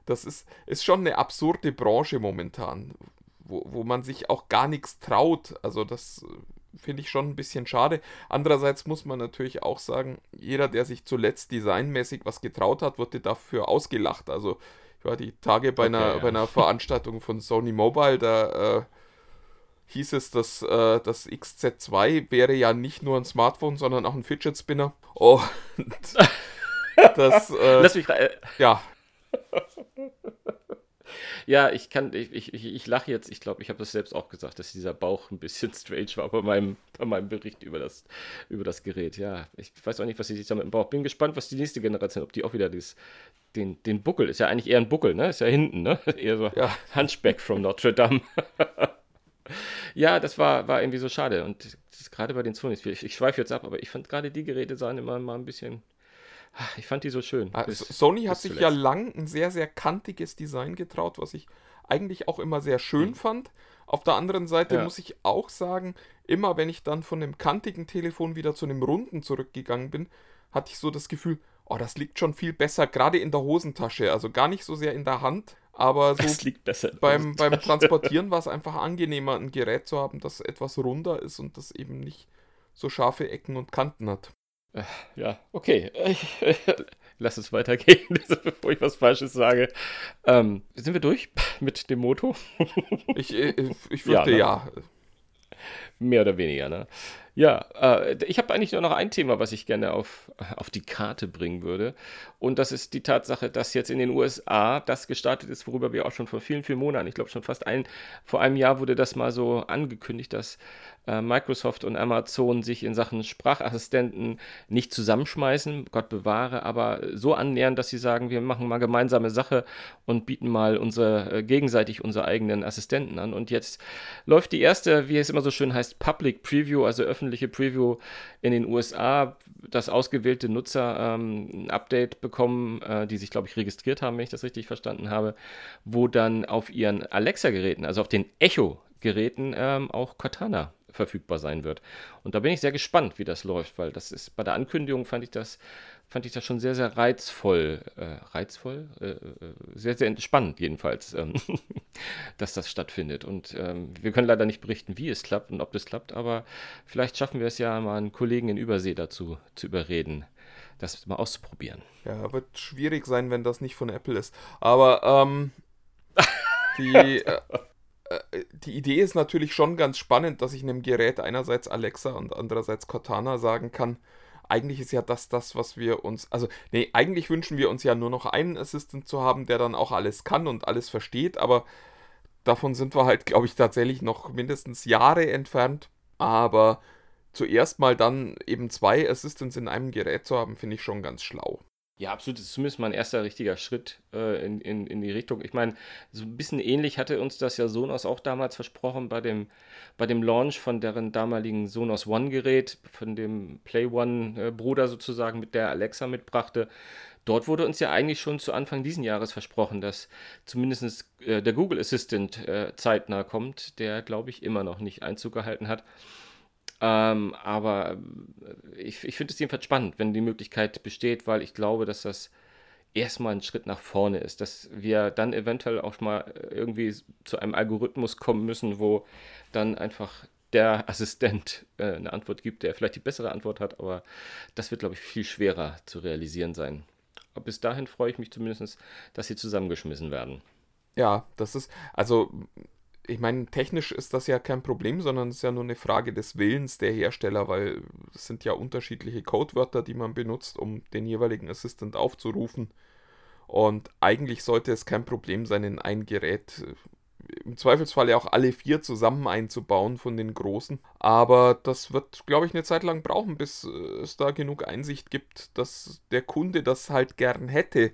Das ist, ist schon eine absurde Branche momentan, wo, wo man sich auch gar nichts traut. Also das äh, finde ich schon ein bisschen schade. Andererseits muss man natürlich auch sagen, jeder, der sich zuletzt designmäßig was getraut hat, wurde dafür ausgelacht. Also ich war die Tage bei, Okay, einer, ja. bei einer Veranstaltung von Sony Mobile, da äh, hieß es, dass äh, das XZ2 wäre ja nicht nur ein Smartphone, sondern auch ein Fidget Spinner. Oh, und das, äh, Lass mich rein. ja, Ja, ich kann, ich, ich, ich, lache jetzt, ich glaube, ich habe das selbst auch gesagt, dass dieser Bauch ein bisschen strange war bei meinem, bei meinem Bericht über das, über das Gerät. Ja, ich weiß auch nicht, was sie sich damit im Bauch. Bin gespannt, was die nächste Generation, ob die auch wieder dieses, den, den Buckel, ist ja eigentlich eher ein Buckel, ne? Ist ja hinten, ne? Eher so Ja. Hunchback from Notre Dame. ja, das war, war irgendwie so schade. Und gerade bei den Sonys, ich, ich schweife jetzt ab, aber ich fand gerade die Geräte sahen immer mal ein bisschen. ach, Ich fand die so schön. Ah, Bis- Sony hat bis sich zuletzt. ja lang ein sehr, sehr kantiges Design getraut, was ich eigentlich auch immer sehr schön fand. Auf der anderen Seite Mhm. Ja. muss ich auch sagen, immer wenn ich dann von einem kantigen Telefon wieder zu einem runden zurückgegangen bin, hatte ich so das Gefühl, oh, das liegt schon viel besser, gerade in der Hosentasche. Also gar nicht so sehr in der Hand, aber so Das liegt besser. beim, beim Transportieren war es einfach angenehmer, ein Gerät zu haben, das etwas runder ist und das eben nicht so scharfe Ecken und Kanten hat. Ja, okay. Lass es weitergehen, bevor ich was Falsches sage. Ähm, sind wir durch mit dem Moto? Ich, äh, ich fürchte ne? ja. Mehr oder weniger, ne? Ja, äh, ich habe eigentlich nur noch ein Thema, was ich gerne auf, auf die Karte bringen würde. Und das ist die Tatsache, dass jetzt in den USA das gestartet ist, worüber wir auch schon vor vielen, vielen Monaten, ich glaube schon fast ein, vor einem Jahr wurde das mal so angekündigt, dass Microsoft und Amazon sich in Sachen Sprachassistenten nicht zusammenschmeißen, Gott bewahre, aber so annähern, dass sie sagen, wir machen mal gemeinsame Sache und bieten mal unsere, äh, gegenseitig unsere eigenen Assistenten an. Und jetzt läuft die erste, wie es immer so schön heißt, Public Preview, also öffentliche Preview in den USA, dass ausgewählte Nutzer ähm, ein Update bekommen, äh, die sich, glaube ich, registriert haben, wenn ich das richtig verstanden habe, wo dann auf ihren Alexa-Geräten, also auf den Echo Geräten ähm, auch Cortana verfügbar sein wird. Und da bin ich sehr gespannt, wie das läuft, weil das ist bei der Ankündigung fand ich das fand ich das schon sehr sehr reizvoll, äh, reizvoll, äh, äh sehr sehr spannend jedenfalls, ähm, dass das stattfindet. Und ähm, wir können leider nicht berichten, wie es klappt und ob das klappt, aber vielleicht schaffen wir es ja mal einen Kollegen in Übersee dazu zu überreden, das mal auszuprobieren. Ja, wird schwierig sein, wenn das nicht von Apple ist. Aber ähm, die, äh, äh, die Idee ist natürlich schon ganz spannend, dass ich einem Gerät einerseits Alexa und andererseits Cortana sagen kann, eigentlich ist ja das das, was wir uns, also nee, eigentlich wünschen wir uns ja nur noch einen Assistant zu haben, der dann auch alles kann und alles versteht, aber davon sind wir halt, glaube ich, tatsächlich noch mindestens Jahre entfernt. Aber zuerst mal dann eben zwei Assistants in einem Gerät zu haben, finde ich schon ganz schlau. Ja, absolut. Das ist zumindest mal ein erster richtiger Schritt äh, in, in, in die Richtung. Ich meine, so ein bisschen ähnlich hatte uns das ja Sonos auch damals versprochen bei dem, bei dem Launch von deren damaligen Sonos One-Gerät, von dem Play One-Bruder sozusagen, mit der Alexa mitbrachte. Dort wurde uns ja eigentlich schon zu Anfang diesen Jahres versprochen, dass zumindest äh, der Google Assistant äh, zeitnah kommt, der, glaube ich, immer noch nicht Einzug gehalten hat. Ähm, aber äh, ich, ich finde es jedenfalls spannend, wenn die Möglichkeit besteht, weil ich glaube, dass das erstmal ein Schritt nach vorne ist, dass wir dann eventuell auch mal irgendwie zu einem Algorithmus kommen müssen, wo dann einfach der Assistent äh, eine Antwort gibt, der vielleicht die bessere Antwort hat, aber das wird, glaube ich, viel schwerer zu realisieren sein. Bis dahin freue ich mich zumindest, dass sie zusammengeschmissen werden. Ja, das ist, also ich meine, technisch ist das ja kein Problem, sondern es ist ja nur eine Frage des Willens der Hersteller, weil es sind ja unterschiedliche Codewörter, die man benutzt, um den jeweiligen Assistant aufzurufen. Und eigentlich sollte es kein Problem sein, in ein Gerät im Zweifelsfall ja auch alle vier zusammen einzubauen von den großen. Aber das wird, glaube ich, eine Zeit lang brauchen, bis es da genug Einsicht gibt, dass der Kunde das halt gern hätte.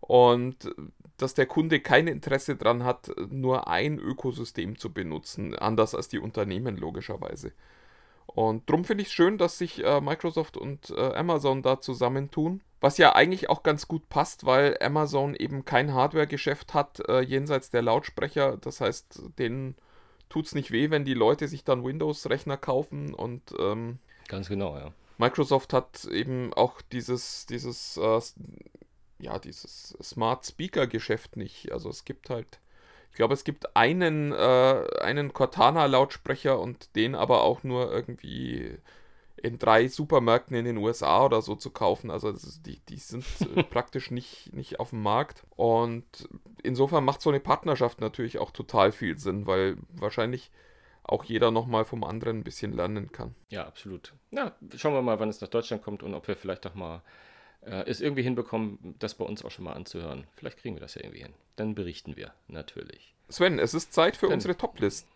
Und dass der Kunde kein Interesse daran hat, nur ein Ökosystem zu benutzen, anders als die Unternehmen logischerweise. Und darum finde ich es schön, dass sich äh, Microsoft und äh, Amazon da zusammentun. Was ja eigentlich auch ganz gut passt, weil Amazon eben kein Hardware-Geschäft hat äh, jenseits der Lautsprecher. Das heißt, denen tut es nicht weh, wenn die Leute sich dann Windows-Rechner kaufen und ähm, ganz genau, ja. Microsoft hat eben auch dieses, dieses äh, ja, dieses Smart Speaker Geschäft nicht. Also es gibt halt, ich glaube, es gibt einen, äh, einen Cortana Lautsprecher und den aber auch nur irgendwie in drei Supermärkten in den USA oder so zu kaufen. Also ist, die, die sind äh, praktisch nicht, nicht auf dem Markt. Und insofern macht so eine Partnerschaft natürlich auch total viel Sinn, weil wahrscheinlich auch jeder nochmal vom anderen ein bisschen lernen kann. Ja, absolut. Ja, schauen wir mal, wann es nach Deutschland kommt und ob wir vielleicht auch mal äh, es irgendwie hinbekommen, das bei uns auch schon mal anzuhören. Vielleicht kriegen wir das ja irgendwie hin. Dann berichten wir natürlich. Sven, es ist Zeit für Dann, unsere Toplist.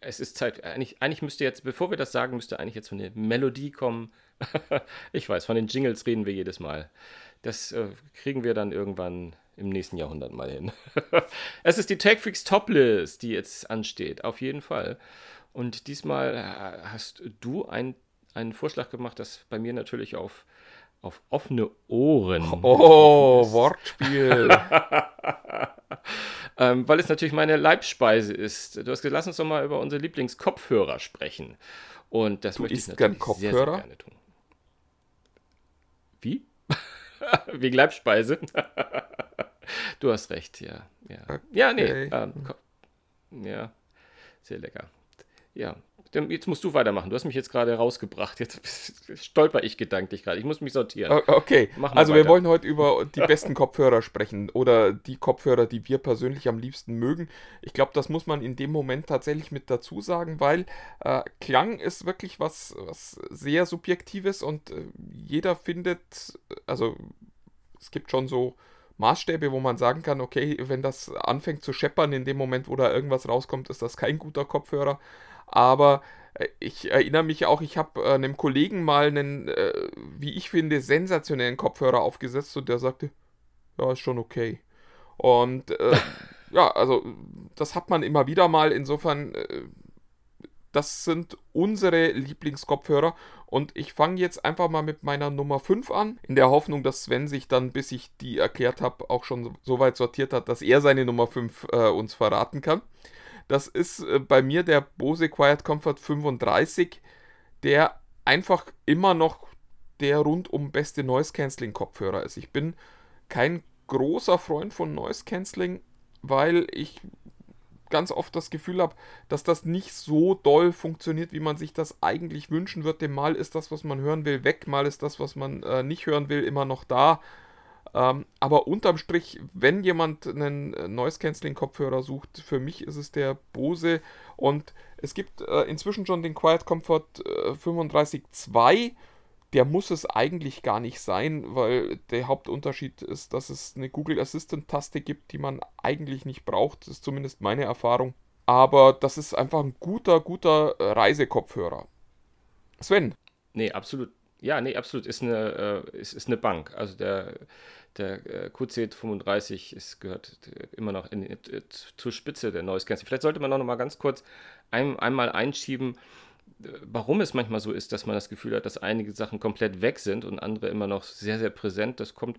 Es ist Zeit. Eigentlich, eigentlich müsste jetzt, bevor wir das sagen, müsste eigentlich jetzt so eine Melodie kommen. ich weiß, von den Jingles reden wir jedes Mal. Das äh, kriegen wir dann irgendwann im nächsten Jahrhundert mal hin. es ist die TechFreaks Toplist, die jetzt ansteht, auf jeden Fall. Und diesmal äh, hast du ein, einen Vorschlag gemacht, das bei mir natürlich auf auf offene Ohren. Oh, Wortspiel. ähm, weil es natürlich meine Leibspeise ist. Du hast gesagt, lass uns doch mal über unsere Lieblingskopfhörer sprechen. Und das du möchte ich natürlich? Sehr, sehr gerne tun. Wie? Wegen Leibspeise? du hast recht, ja. Ja, okay. ja nee. Ähm, ja, sehr lecker. Ja, Jetzt musst du weitermachen. Du hast mich jetzt gerade rausgebracht. Jetzt stolper ich gedanklich gerade. Ich muss mich sortieren. Okay, also weiter. wir wollen heute über die besten Kopfhörer sprechen oder die Kopfhörer, die wir persönlich am liebsten mögen. Ich glaube, das muss man in dem Moment tatsächlich mit dazu sagen, weil äh, Klang ist wirklich was, was sehr Subjektives und äh, jeder findet, also es gibt schon so Maßstäbe, wo man sagen kann, okay, wenn das anfängt zu scheppern in dem Moment, wo da irgendwas rauskommt, ist das kein guter Kopfhörer. Aber äh, ich erinnere mich auch, ich habe äh, einem Kollegen mal einen, äh, wie ich finde, sensationellen Kopfhörer aufgesetzt und der sagte, ja, ist schon okay. Und äh, ja, also das hat man immer wieder mal. Insofern, äh, das sind unsere Lieblingskopfhörer. Und ich fange jetzt einfach mal mit meiner Nummer 5 an, in der Hoffnung, dass Sven sich dann, bis ich die erklärt habe, auch schon so weit sortiert hat, dass er seine Nummer 5 äh, uns verraten kann. Das ist äh, bei mir der Bose Quiet Comfort 35, der einfach immer noch der rundum beste Noise Cancelling Kopfhörer ist. Ich bin kein großer Freund von Noise Cancelling, weil ich ganz oft das Gefühl habe, dass das nicht so doll funktioniert, wie man sich das eigentlich wünschen würde. Mal ist das, was man hören will, weg, mal ist das, was man äh, nicht hören will, immer noch da. Ähm, aber unterm Strich, wenn jemand einen äh, Noise Cancelling Kopfhörer sucht, für mich ist es der Bose und es gibt äh, inzwischen schon den Quiet Comfort äh, 35.2 der muss es eigentlich gar nicht sein, weil der Hauptunterschied ist, dass es eine Google Assistant-Taste gibt, die man eigentlich nicht braucht. Das ist zumindest meine Erfahrung. Aber das ist einfach ein guter, guter Reisekopfhörer. Sven. Nee, absolut. Ja, nee, absolut. Ist eine, äh, ist, ist eine Bank. Also der, der äh, QC35 ist, gehört immer noch in, in, zur Spitze der Noise Cancelling. Vielleicht sollte man noch mal ganz kurz ein, einmal einschieben, warum es manchmal so ist, dass man das Gefühl hat, dass einige Sachen komplett weg sind und andere immer noch sehr, sehr präsent. Das kommt,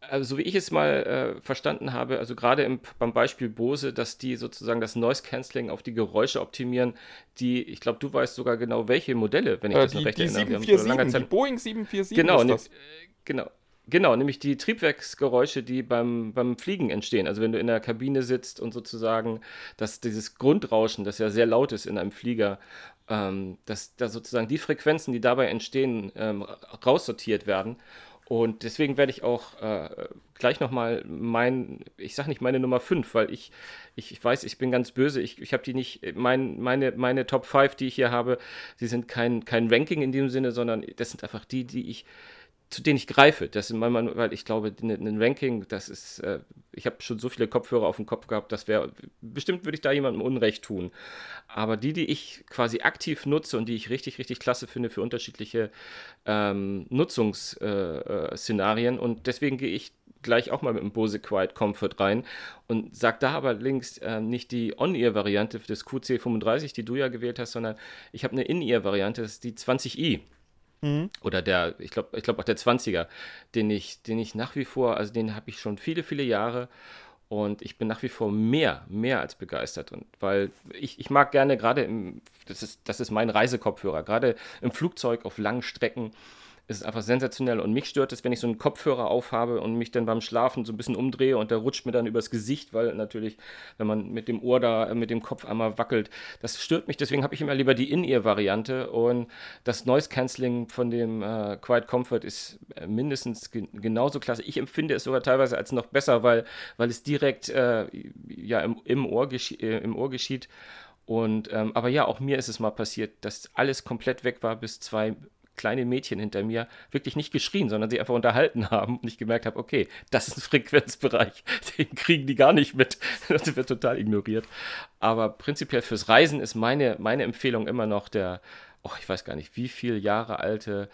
also so wie ich es mal äh, verstanden habe, also gerade beim Beispiel Bose, dass die sozusagen das Noise Cancelling auf die Geräusche optimieren, die, ich glaube, du weißt sogar genau, welche Modelle, wenn ich äh, das die, noch recht die erinnere. 747, die Boeing 747 genau, ist das. Ne, genau, Genau, nämlich die Triebwerksgeräusche, die beim, beim Fliegen entstehen. Also wenn du in der Kabine sitzt und sozusagen dass dieses Grundrauschen, das ja sehr laut ist in einem Flieger, ähm, dass da sozusagen die Frequenzen, die dabei entstehen, ähm, raussortiert werden. Und deswegen werde ich auch äh, gleich nochmal mein, ich sage nicht meine Nummer 5, weil ich, ich, ich, weiß, ich bin ganz böse, ich, ich habe die nicht, mein, meine, meine Top 5, die ich hier habe, sie sind kein, kein Ranking in dem Sinne, sondern das sind einfach die, die ich zu denen ich greife. Das sind manchmal, weil ich glaube, ein Ranking, das ist, äh, ich habe schon so viele Kopfhörer auf dem Kopf gehabt, das wäre, bestimmt würde ich da jemandem Unrecht tun. Aber die, die ich quasi aktiv nutze und die ich richtig, richtig klasse finde für unterschiedliche ähm, Nutzungsszenarien äh, äh, und deswegen gehe ich gleich auch mal mit dem Bose Quiet Comfort rein und sage da aber links äh, nicht die On-Ear-Variante des QC35, die du ja gewählt hast, sondern ich habe eine In-Ear-Variante, das ist die 20i. Mhm. Oder der, ich glaube, ich glaube auch der 20er, den ich, den ich nach wie vor, also den habe ich schon viele, viele Jahre und ich bin nach wie vor mehr, mehr als begeistert. Und weil ich, ich mag gerne gerade im, das ist, das ist mein Reisekopfhörer, gerade im Flugzeug auf langen Strecken ist einfach sensationell. Und mich stört es, wenn ich so einen Kopfhörer aufhabe und mich dann beim Schlafen so ein bisschen umdrehe und der rutscht mir dann übers Gesicht, weil natürlich, wenn man mit dem Ohr da, äh, mit dem Kopf einmal wackelt, das stört mich. Deswegen habe ich immer lieber die In-Ear-Variante. Und das Noise-Canceling von dem äh, Quiet Comfort ist äh, mindestens ge genauso klasse. Ich empfinde es sogar teilweise als noch besser, weil, weil es direkt äh, ja, im, im, Ohr äh, im Ohr geschieht. Und, ähm, aber ja, auch mir ist es mal passiert, dass alles komplett weg war bis zwei kleine Mädchen hinter mir wirklich nicht geschrien, sondern sie einfach unterhalten haben und ich gemerkt habe, okay, das ist ein Frequenzbereich, den kriegen die gar nicht mit. Das wird total ignoriert. Aber prinzipiell fürs Reisen ist meine, meine Empfehlung immer noch der, oh, ich weiß gar nicht, wie viele Jahre alte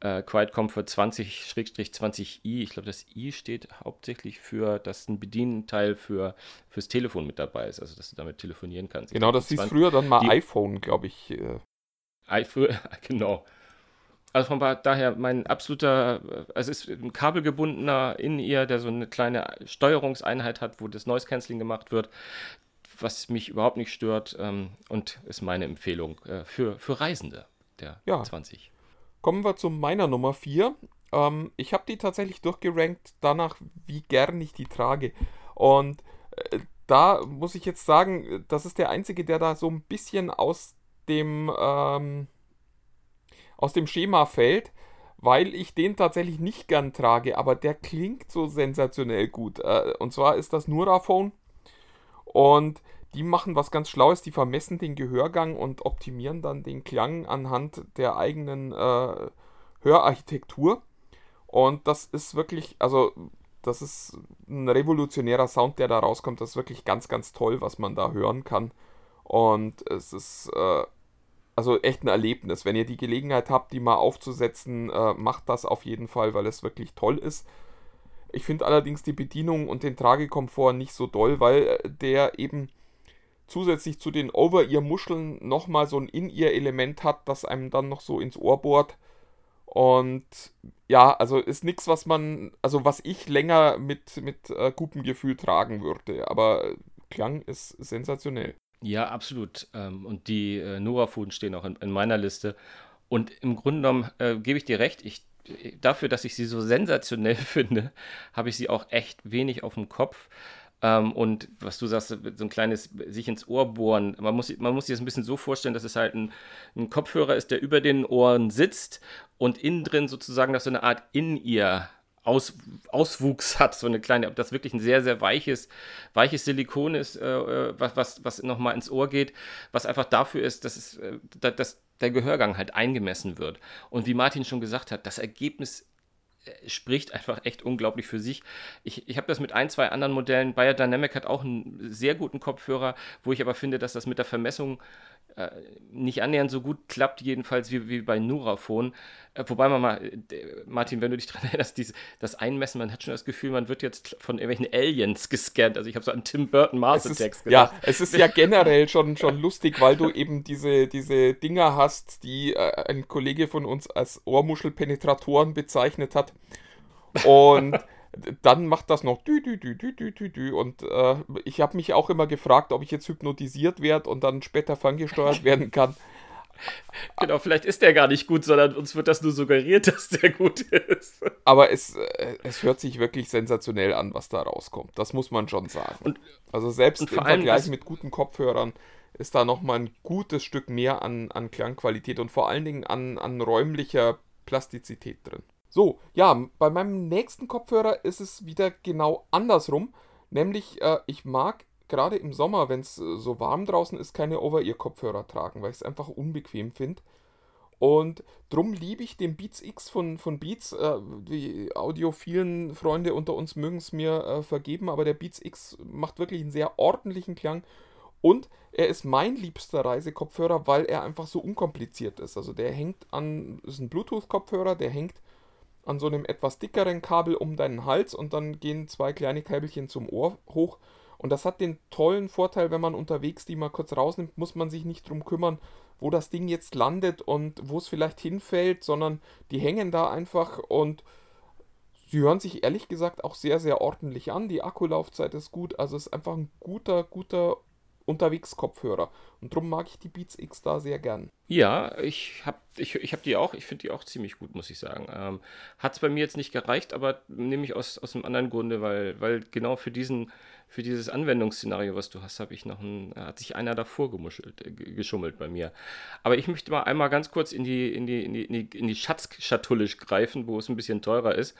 äh, Quiet Comfort 20-20i. Ich glaube, das i steht hauptsächlich für, dass ein Bedienteil für, fürs Telefon mit dabei ist, also dass du damit telefonieren kannst. Genau, das hieß früher dann mal die, iPhone, glaube ich. Äh. I, früher, genau. Also von daher mein absoluter, es ist ein kabelgebundener in ihr, der so eine kleine Steuerungseinheit hat, wo das Noise Cancelling gemacht wird, was mich überhaupt nicht stört ähm, und ist meine Empfehlung äh, für, für Reisende der ja. 20. Kommen wir zu meiner Nummer 4. Ähm, ich habe die tatsächlich durchgerankt danach, wie gern ich die trage. Und äh, da muss ich jetzt sagen, das ist der einzige, der da so ein bisschen aus dem ähm, aus dem Schema fällt, weil ich den tatsächlich nicht gern trage, aber der klingt so sensationell gut. Äh, und zwar ist das Nuraphone und die machen was ganz Schlaues, die vermessen den Gehörgang und optimieren dann den Klang anhand der eigenen äh, Hörarchitektur. Und das ist wirklich, also das ist ein revolutionärer Sound, der da rauskommt. Das ist wirklich ganz, ganz toll, was man da hören kann. Und es ist äh, also echt ein Erlebnis. Wenn ihr die Gelegenheit habt, die mal aufzusetzen, äh, macht das auf jeden Fall, weil es wirklich toll ist. Ich finde allerdings die Bedienung und den Tragekomfort nicht so doll, weil äh, der eben zusätzlich zu den Over-Ear-Muscheln nochmal so ein In-Ear-Element hat, das einem dann noch so ins Ohr bohrt. Und ja, also ist nichts, was man, also was ich länger mit, mit äh, gutem Gefühl tragen würde. Aber Klang ist sensationell. Ja, absolut. Ähm, und die äh, Nora-Fuden stehen auch in, in, meiner Liste. Und im Grunde genommen äh, gebe ich dir recht, ich, dafür, dass ich sie so sensationell finde, habe ich sie auch echt wenig auf dem Kopf. Ähm, und was du sagst, so ein kleines sich ins Ohr bohren. Man muss, man muss sich das ein bisschen so vorstellen, dass es halt ein, ein Kopfhörer ist, der über den Ohren sitzt und innen drin sozusagen noch so eine Art In-Ear aus, Auswuchs hat, so eine kleine, ob das wirklich ein sehr, sehr weiches, weiches Silikon ist, äh, äh was, was, was nochmal ins Ohr geht, was einfach dafür ist, dass, es, äh, dass der Gehörgang halt eingemessen wird. Und wie Martin schon gesagt hat, das Ergebnis äh, spricht einfach echt unglaublich für sich. Ich, ich habe das mit ein, zwei anderen Modellen. Bayer Dynamic hat auch einen sehr guten Kopfhörer, wo ich aber finde, dass das mit der Vermessung äh, nicht annähernd so gut klappt, jedenfalls wie, wie bei Nuraphone. Äh, wobei man mal, äh, Martin, wenn du dich daran erinnerst, dies, das Einmessen, man hat schon das Gefühl, man wird jetzt von irgendwelchen Aliens gescannt. Also ich habe so an Tim Burton Mars Attacks gedacht. Ja, es ist ja generell schon, schon lustig, weil du eben diese, diese Dinger hast, die äh, ein Kollege von uns als Ohrmuschelpenetratoren bezeichnet hat. Und dann macht das noch dü, dü, dü, dü, dü, dü, dü. Und äh, ich habe mich auch immer gefragt, ob ich jetzt hypnotisiert werde und dann später ferngesteuert werden kann. Genau, vielleicht ist der gar nicht gut, sondern uns wird das nur suggeriert, dass der gut ist. Aber es, äh, es hört sich wirklich sensationell an, was da rauskommt. Das muss man schon sagen. Und, also selbst im Vergleich mit guten Kopfhörern ist da nochmal ein gutes Stück mehr an, an Klangqualität und vor allen Dingen an, an räumlicher Plastizität drin. So, ja, bei meinem nächsten Kopfhörer ist es wieder genau andersrum. Nämlich, äh, ich mag gerade im Sommer, wenn es äh, so warm draußen ist, keine Over-Ear-Kopfhörer tragen, weil ich es einfach unbequem finde. Und drum liebe ich den Beats X von, von Beats. Äh, die audiophilen Freunde unter uns mögen es mir äh, vergeben, aber der Beats X macht wirklich einen sehr ordentlichen Klang. Und er ist mein liebster Reisekopfhörer, weil er einfach so unkompliziert ist. Also der hängt an, ist ein Bluetooth-Kopfhörer, der hängt an so einem etwas dickeren Kabel um deinen Hals und dann gehen zwei kleine Kabelchen zum Ohr hoch. Und das hat den tollen Vorteil, wenn man unterwegs die mal kurz rausnimmt, muss man sich nicht drum kümmern, wo das Ding jetzt landet und wo es vielleicht hinfällt, sondern die hängen da einfach und sie hören sich ehrlich gesagt auch sehr, sehr ordentlich an. Die Akkulaufzeit ist gut, also es ist einfach ein guter, guter Unterwegs-Kopfhörer. Und darum mag ich die Beats X da sehr gern. Ja, ich habe ich, ich hab die auch. Ich finde die auch ziemlich gut, muss ich sagen. Ähm, Hat es bei mir jetzt nicht gereicht, aber nehme ich aus, aus einem anderen Grunde, weil, weil genau für diesen für dieses Anwendungsszenario, was du hast, habe ich noch ein, hat sich einer davor gemuschelt, äh, geschummelt bei mir. Aber ich möchte mal einmal ganz kurz in die, in die, in die, in die Schatzschatulle greifen, wo es ein bisschen teurer ist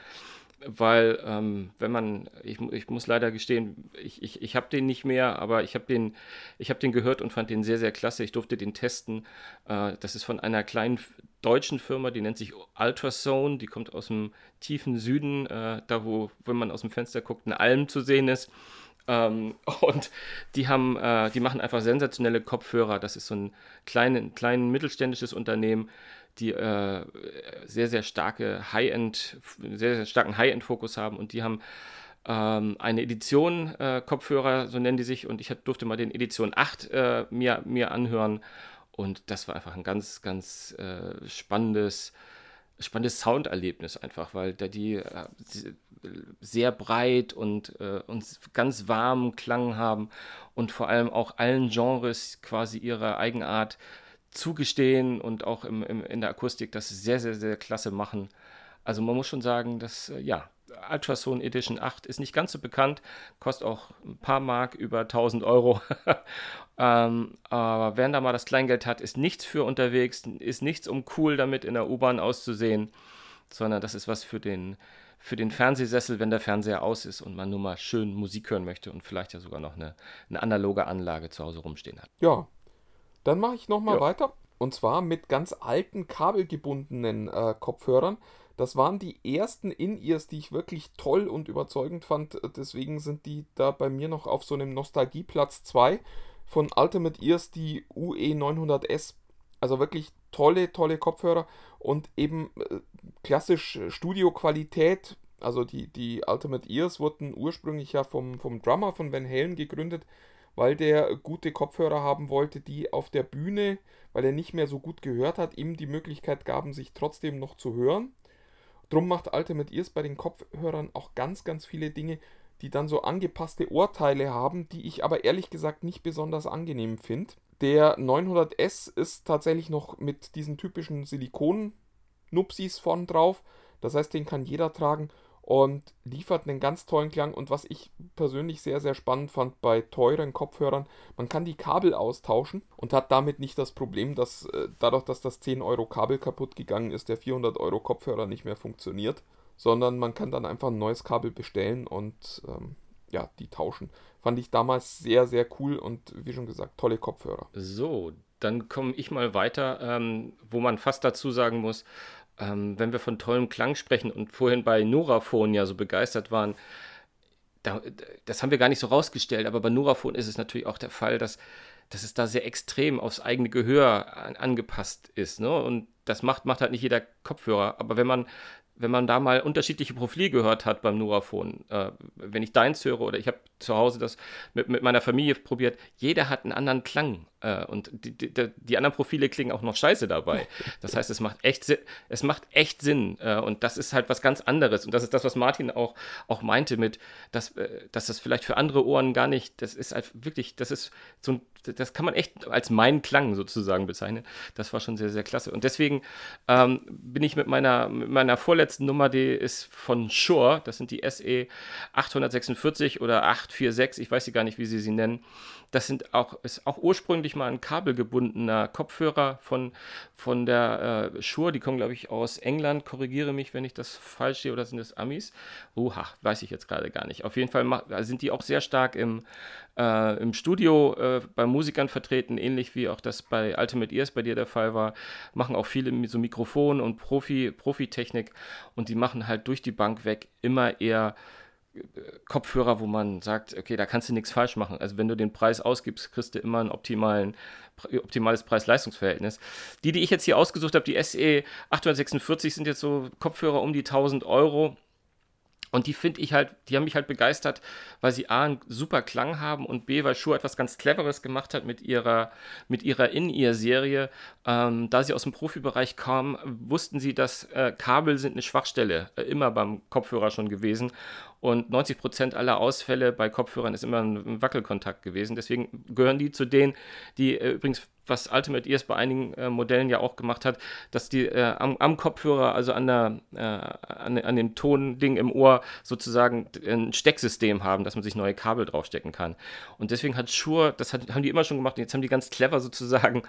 weil ähm, wenn man, ich, ich muss leider gestehen, ich, ich, ich habe den nicht mehr, aber ich habe den, hab den gehört und fand den sehr, sehr klasse. Ich durfte den testen. Äh, das ist von einer kleinen deutschen Firma, die nennt sich Ultrasone, die kommt aus dem tiefen Süden, äh, da wo, wenn man aus dem Fenster guckt, eine Alm zu sehen ist. Ähm, und die haben, äh, die machen einfach sensationelle Kopfhörer. Das ist so ein klein, klein mittelständisches Unternehmen die äh, sehr, sehr starke High-End, sehr, sehr starken High-End-Fokus haben und die haben ähm, eine Edition äh, Kopfhörer, so nennen die sich, und ich durfte mal den Edition 8 äh, mir, mir anhören. Und das war einfach ein ganz, ganz äh, spannendes, spannendes Sounderlebnis einfach, weil da die äh, sehr breit und, äh, und ganz warmen Klang haben und vor allem auch allen Genres quasi ihre Eigenart zugestehen und auch im, im, in der Akustik das sehr, sehr, sehr klasse machen. Also man muss schon sagen, dass, äh, ja, Ultrason Edition 8 ist nicht ganz so bekannt, kostet auch ein paar Mark, über 1000 Euro. ähm, aber wer da mal das Kleingeld hat, ist nichts für unterwegs, ist nichts, um cool damit in der U-Bahn auszusehen, sondern das ist was für den, für den Fernsehsessel, wenn der Fernseher aus ist und man nur mal schön Musik hören möchte und vielleicht ja sogar noch eine, eine analoge Anlage zu Hause rumstehen hat. Ja, dann mache ich nochmal ja. weiter. Und zwar mit ganz alten kabelgebundenen äh, Kopfhörern. Das waren die ersten In-Ears, die ich wirklich toll und überzeugend fand. Deswegen sind die da bei mir noch auf so einem Nostalgieplatz 2 von Ultimate Ears, die UE 900S. Also wirklich tolle, tolle Kopfhörer und eben äh, klassisch Studioqualität. Also die, die Ultimate Ears wurden ursprünglich ja vom, vom Drummer von Van Halen gegründet weil der gute Kopfhörer haben wollte, die auf der Bühne, weil er nicht mehr so gut gehört hat, ihm die Möglichkeit gaben, sich trotzdem noch zu hören. Drum macht Ultimate Ears bei den Kopfhörern auch ganz, ganz viele Dinge, die dann so angepasste Ohrteile haben, die ich aber ehrlich gesagt nicht besonders angenehm finde. Der 900S ist tatsächlich noch mit diesen typischen Silikon-Nupsis vorn drauf. Das heißt, den kann jeder tragen und liefert einen ganz tollen Klang. Und was ich persönlich sehr, sehr spannend fand bei teuren Kopfhörern, man kann die Kabel austauschen und hat damit nicht das Problem, dass äh, dadurch, dass das 10 Euro Kabel kaputt gegangen ist, der 400 Euro Kopfhörer nicht mehr funktioniert, sondern man kann dann einfach ein neues Kabel bestellen und ähm, ja, die tauschen. Fand ich damals sehr, sehr cool und wie schon gesagt, tolle Kopfhörer. So, dann komme ich mal weiter, ähm, wo man fast dazu sagen muss, ähm, wenn wir von tollem Klang sprechen und vorhin bei Noraphone ja so begeistert waren, da, das haben wir gar nicht so rausgestellt, aber bei Noraphone ist es natürlich auch der Fall, dass, dass es da sehr extrem aufs eigene Gehör an, angepasst ist. Ne? Und das macht, macht halt nicht jeder Kopfhörer. Aber wenn man wenn man da mal unterschiedliche Profile gehört hat beim Noraphone, äh, wenn ich deins höre oder ich habe zu Hause das mit, mit meiner Familie probiert, jeder hat einen anderen Klang äh, und die, die, die, anderen Profile klingen auch noch scheiße dabei. Das heißt, es macht echt, es macht echt Sinn äh, und das ist halt was ganz anderes und das ist das, was Martin auch, auch meinte mit, dass, äh, dass das vielleicht für andere Ohren gar nicht, das ist halt wirklich, das ist so ein das kann man echt als mein Klang sozusagen bezeichnen. Das war schon sehr, sehr klasse. Und deswegen ähm, bin ich mit meiner, mit meiner vorletzten Nummer, die ist von Shure, das sind die SE 846 oder 846, ich weiß sie gar nicht, wie sie sie nennen. Das sind auch, ist auch ursprünglich mal ein kabelgebundener Kopfhörer von, von der äh, Shure. Die kommen, glaube ich, aus England. Korrigiere mich, wenn ich das falsch sehe, oder sind das Amis? Oha, weiß ich jetzt gerade gar nicht. Auf jeden Fall sind die auch sehr stark im, äh, im Studio äh, bei Musikern vertreten, ähnlich wie auch das bei Ultimate Ears bei dir der Fall war. Machen auch viele so Mikrofon und Profi, Profitechnik und die machen halt durch die Bank weg immer eher Kopfhörer, wo man sagt, okay, da kannst du nichts falsch machen. Also wenn du den Preis ausgibst, kriegst du immer ein optimalen, optimales Preis-Leistungs-Verhältnis. Die, die ich jetzt hier ausgesucht habe, die SE 846 sind jetzt so Kopfhörer um die 1000 Euro. Und die finde ich halt, die haben mich halt begeistert, weil sie A, einen super Klang haben und B, weil Shure etwas ganz Cleveres gemacht hat mit ihrer, mit ihrer In-Ear-Serie. Ähm, da sie aus dem Profibereich kamen, wussten sie, dass äh, Kabel sind eine Schwachstelle, äh, immer beim Kopfhörer schon gewesen. Und 90 Prozent aller Ausfälle bei Kopfhörern ist immer ein Wackelkontakt gewesen. Deswegen gehören die zu denen, die äh, übrigens was Ultimate Ears bei einigen äh, Modellen ja auch gemacht hat, dass die äh, am, am, Kopfhörer, also an, der, äh, an, an, dem Tonding im Ohr sozusagen ein Stecksystem haben, dass man sich neue Kabel draufstecken kann. Und deswegen hat Shure, das hat, haben die immer schon gemacht, und jetzt haben die ganz clever sozusagen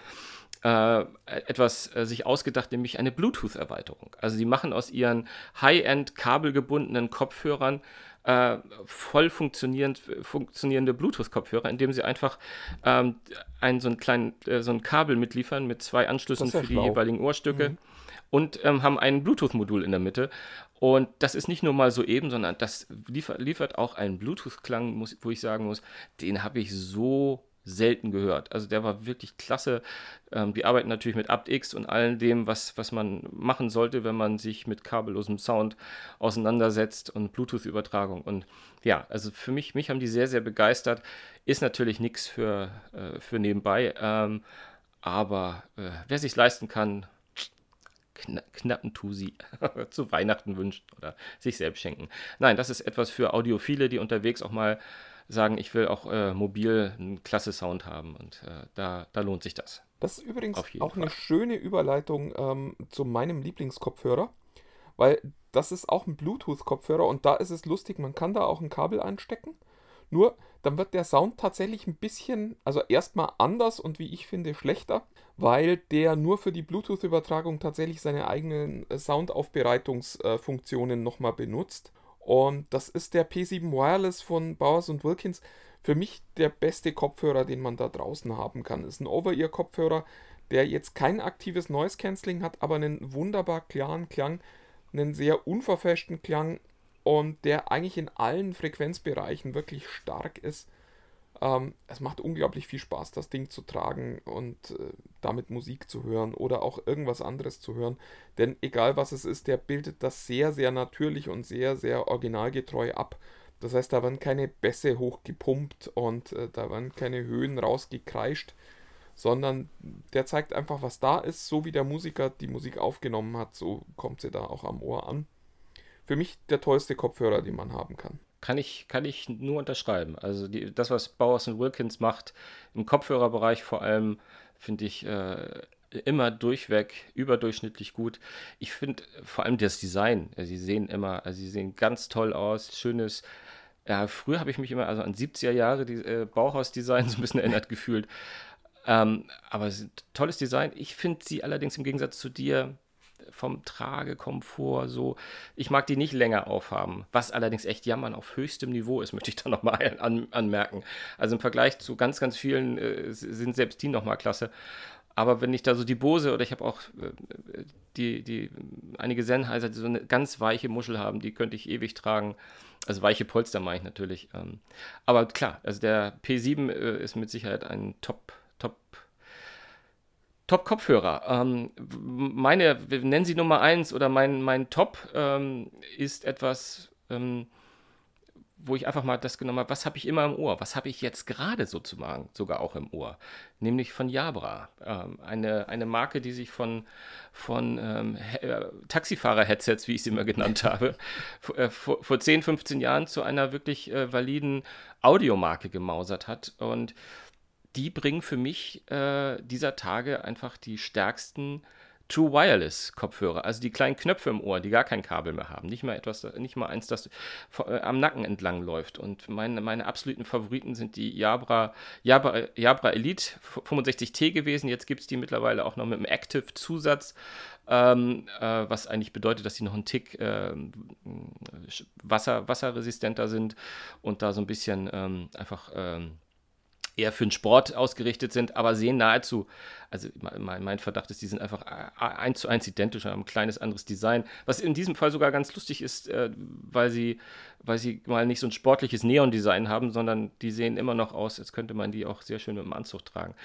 äh, etwas äh, sich ausgedacht, nämlich eine Bluetooth-Erweiterung. Also die machen aus ihren High-End kabelgebundenen Kopfhörern äh, voll funktionierend, funktionierende Bluetooth-Kopfhörer, indem sie einfach ähm, ein, so, ein kleinen, äh, so ein Kabel mitliefern mit zwei Anschlüssen für schlau. die jeweiligen Ohrstücke. Mhm. Und ähm, haben ein Bluetooth-Modul in der Mitte. Und das ist nicht nur mal so eben, sondern das liefert, liefert auch einen Bluetooth-Klang, wo ich sagen muss, den habe ich so selten gehört. Also der war wirklich klasse. Ähm, die arbeiten natürlich mit aptX und all dem, was, was man machen sollte, wenn man sich mit kabellosem Sound auseinandersetzt und Bluetooth-Übertragung. Und ja, also für mich, mich haben die sehr, sehr begeistert. Ist natürlich nichts für, äh, für nebenbei, ähm, aber äh, wer sich leisten kann, kna knappen Tusi zu Weihnachten wünschen oder sich selbst schenken. Nein, das ist etwas für Audiophile, die unterwegs auch mal sagen, ich will auch äh, mobil einen klasse Sound haben und äh, da, da lohnt sich das. Das ist übrigens auch Fall. eine schöne Überleitung ähm, zu meinem Lieblingskopfhörer, weil das ist auch ein Bluetooth-Kopfhörer und da ist es lustig, man kann da auch ein Kabel einstecken. Nur dann wird der Sound tatsächlich ein bisschen, also erstmal anders und wie ich finde schlechter, weil der nur für die Bluetooth-Übertragung tatsächlich seine eigenen äh, Soundaufbereitungsfunktionen nochmal benutzt. Und das ist der P7 Wireless von Bowers und Wilkins. Für mich der beste Kopfhörer, den man da draußen haben kann. Ist ein Over-Ear-Kopfhörer, der jetzt kein aktives Noise Cancelling hat, aber einen wunderbar klaren Klang, einen sehr unverfälschten Klang und der eigentlich in allen Frequenzbereichen wirklich stark ist. Ähm, es macht unglaublich viel Spaß, das Ding zu tragen und äh, damit Musik zu hören oder auch irgendwas anderes zu hören. Denn egal was es ist, der bildet das sehr, sehr natürlich und sehr, sehr originalgetreu ab. Das heißt, da werden keine Bässe hochgepumpt und äh, da werden keine Höhen rausgekreischt, sondern der zeigt einfach, was da ist. So wie der Musiker die Musik aufgenommen hat, so kommt sie da auch am Ohr an. Für mich der tollste Kopfhörer, den man haben kann. Kann ich, kann ich nur unterschreiben. Also die, das, was Bowers und Wilkins macht, im Kopfhörerbereich vor allem, finde ich äh, immer durchweg überdurchschnittlich gut. Ich finde vor allem das Design. Sie sehen immer, also sie sehen ganz toll aus, schönes. Ja, früher habe ich mich immer also an 70er Jahre die äh, Bauhaus-Design so ein bisschen erinnert gefühlt. Ähm, aber tolles Design. Ich finde sie allerdings im Gegensatz zu dir vom Tragekomfort so. Ich mag die nicht länger aufhaben, was allerdings echt Jammern auf höchstem Niveau ist, möchte ich da nochmal an, anmerken. Also im Vergleich zu ganz, ganz vielen äh, sind selbst die nochmal klasse. Aber wenn ich da so die Bose oder ich habe auch äh, die, die, einige Sennheiser, die so eine ganz weiche Muschel haben, die könnte ich ewig tragen. Also weiche Polster meine ich natürlich. Ähm. Aber klar, also der P7 äh, ist mit Sicherheit ein Top, Top Top-Kopfhörer. Ähm, meine, nennen Sie Nummer 1 oder mein, mein Top ähm, ist etwas, ähm, wo ich einfach mal das genommen habe, was habe ich immer im Ohr? Was habe ich jetzt gerade sozusagen sogar auch im Ohr? Nämlich von Jabra. Ähm, eine, eine Marke, die sich von, von ähm, äh, Taxifahrer-Headsets, wie ich sie immer genannt habe, äh, vor, vor 10, 15 Jahren zu einer wirklich äh, validen Audiomarke gemausert hat. Und die bringen für mich äh, dieser Tage einfach die stärksten True Wireless Kopfhörer, also die kleinen Knöpfe im Ohr, die gar kein Kabel mehr haben, nicht mal etwas, nicht mal eins, das äh, am Nacken entlang läuft. Und meine, meine absoluten Favoriten sind die Jabra, Jabra, Jabra Elite 65T gewesen. Jetzt gibt es die mittlerweile auch noch mit einem Active Zusatz, ähm, äh, was eigentlich bedeutet, dass sie noch einen Tick äh, Wasser, wasserresistenter sind und da so ein bisschen ähm, einfach ähm, eher für den Sport ausgerichtet sind, aber sehen nahezu, also mein, mein, Verdacht ist, die sind einfach eins zu eins identisch, haben ein kleines anderes Design, was in diesem Fall sogar ganz lustig ist, äh, weil, sie, weil sie mal nicht so ein sportliches Neon-Design haben, sondern die sehen immer noch aus, als könnte man die auch sehr schön mit dem Anzug tragen.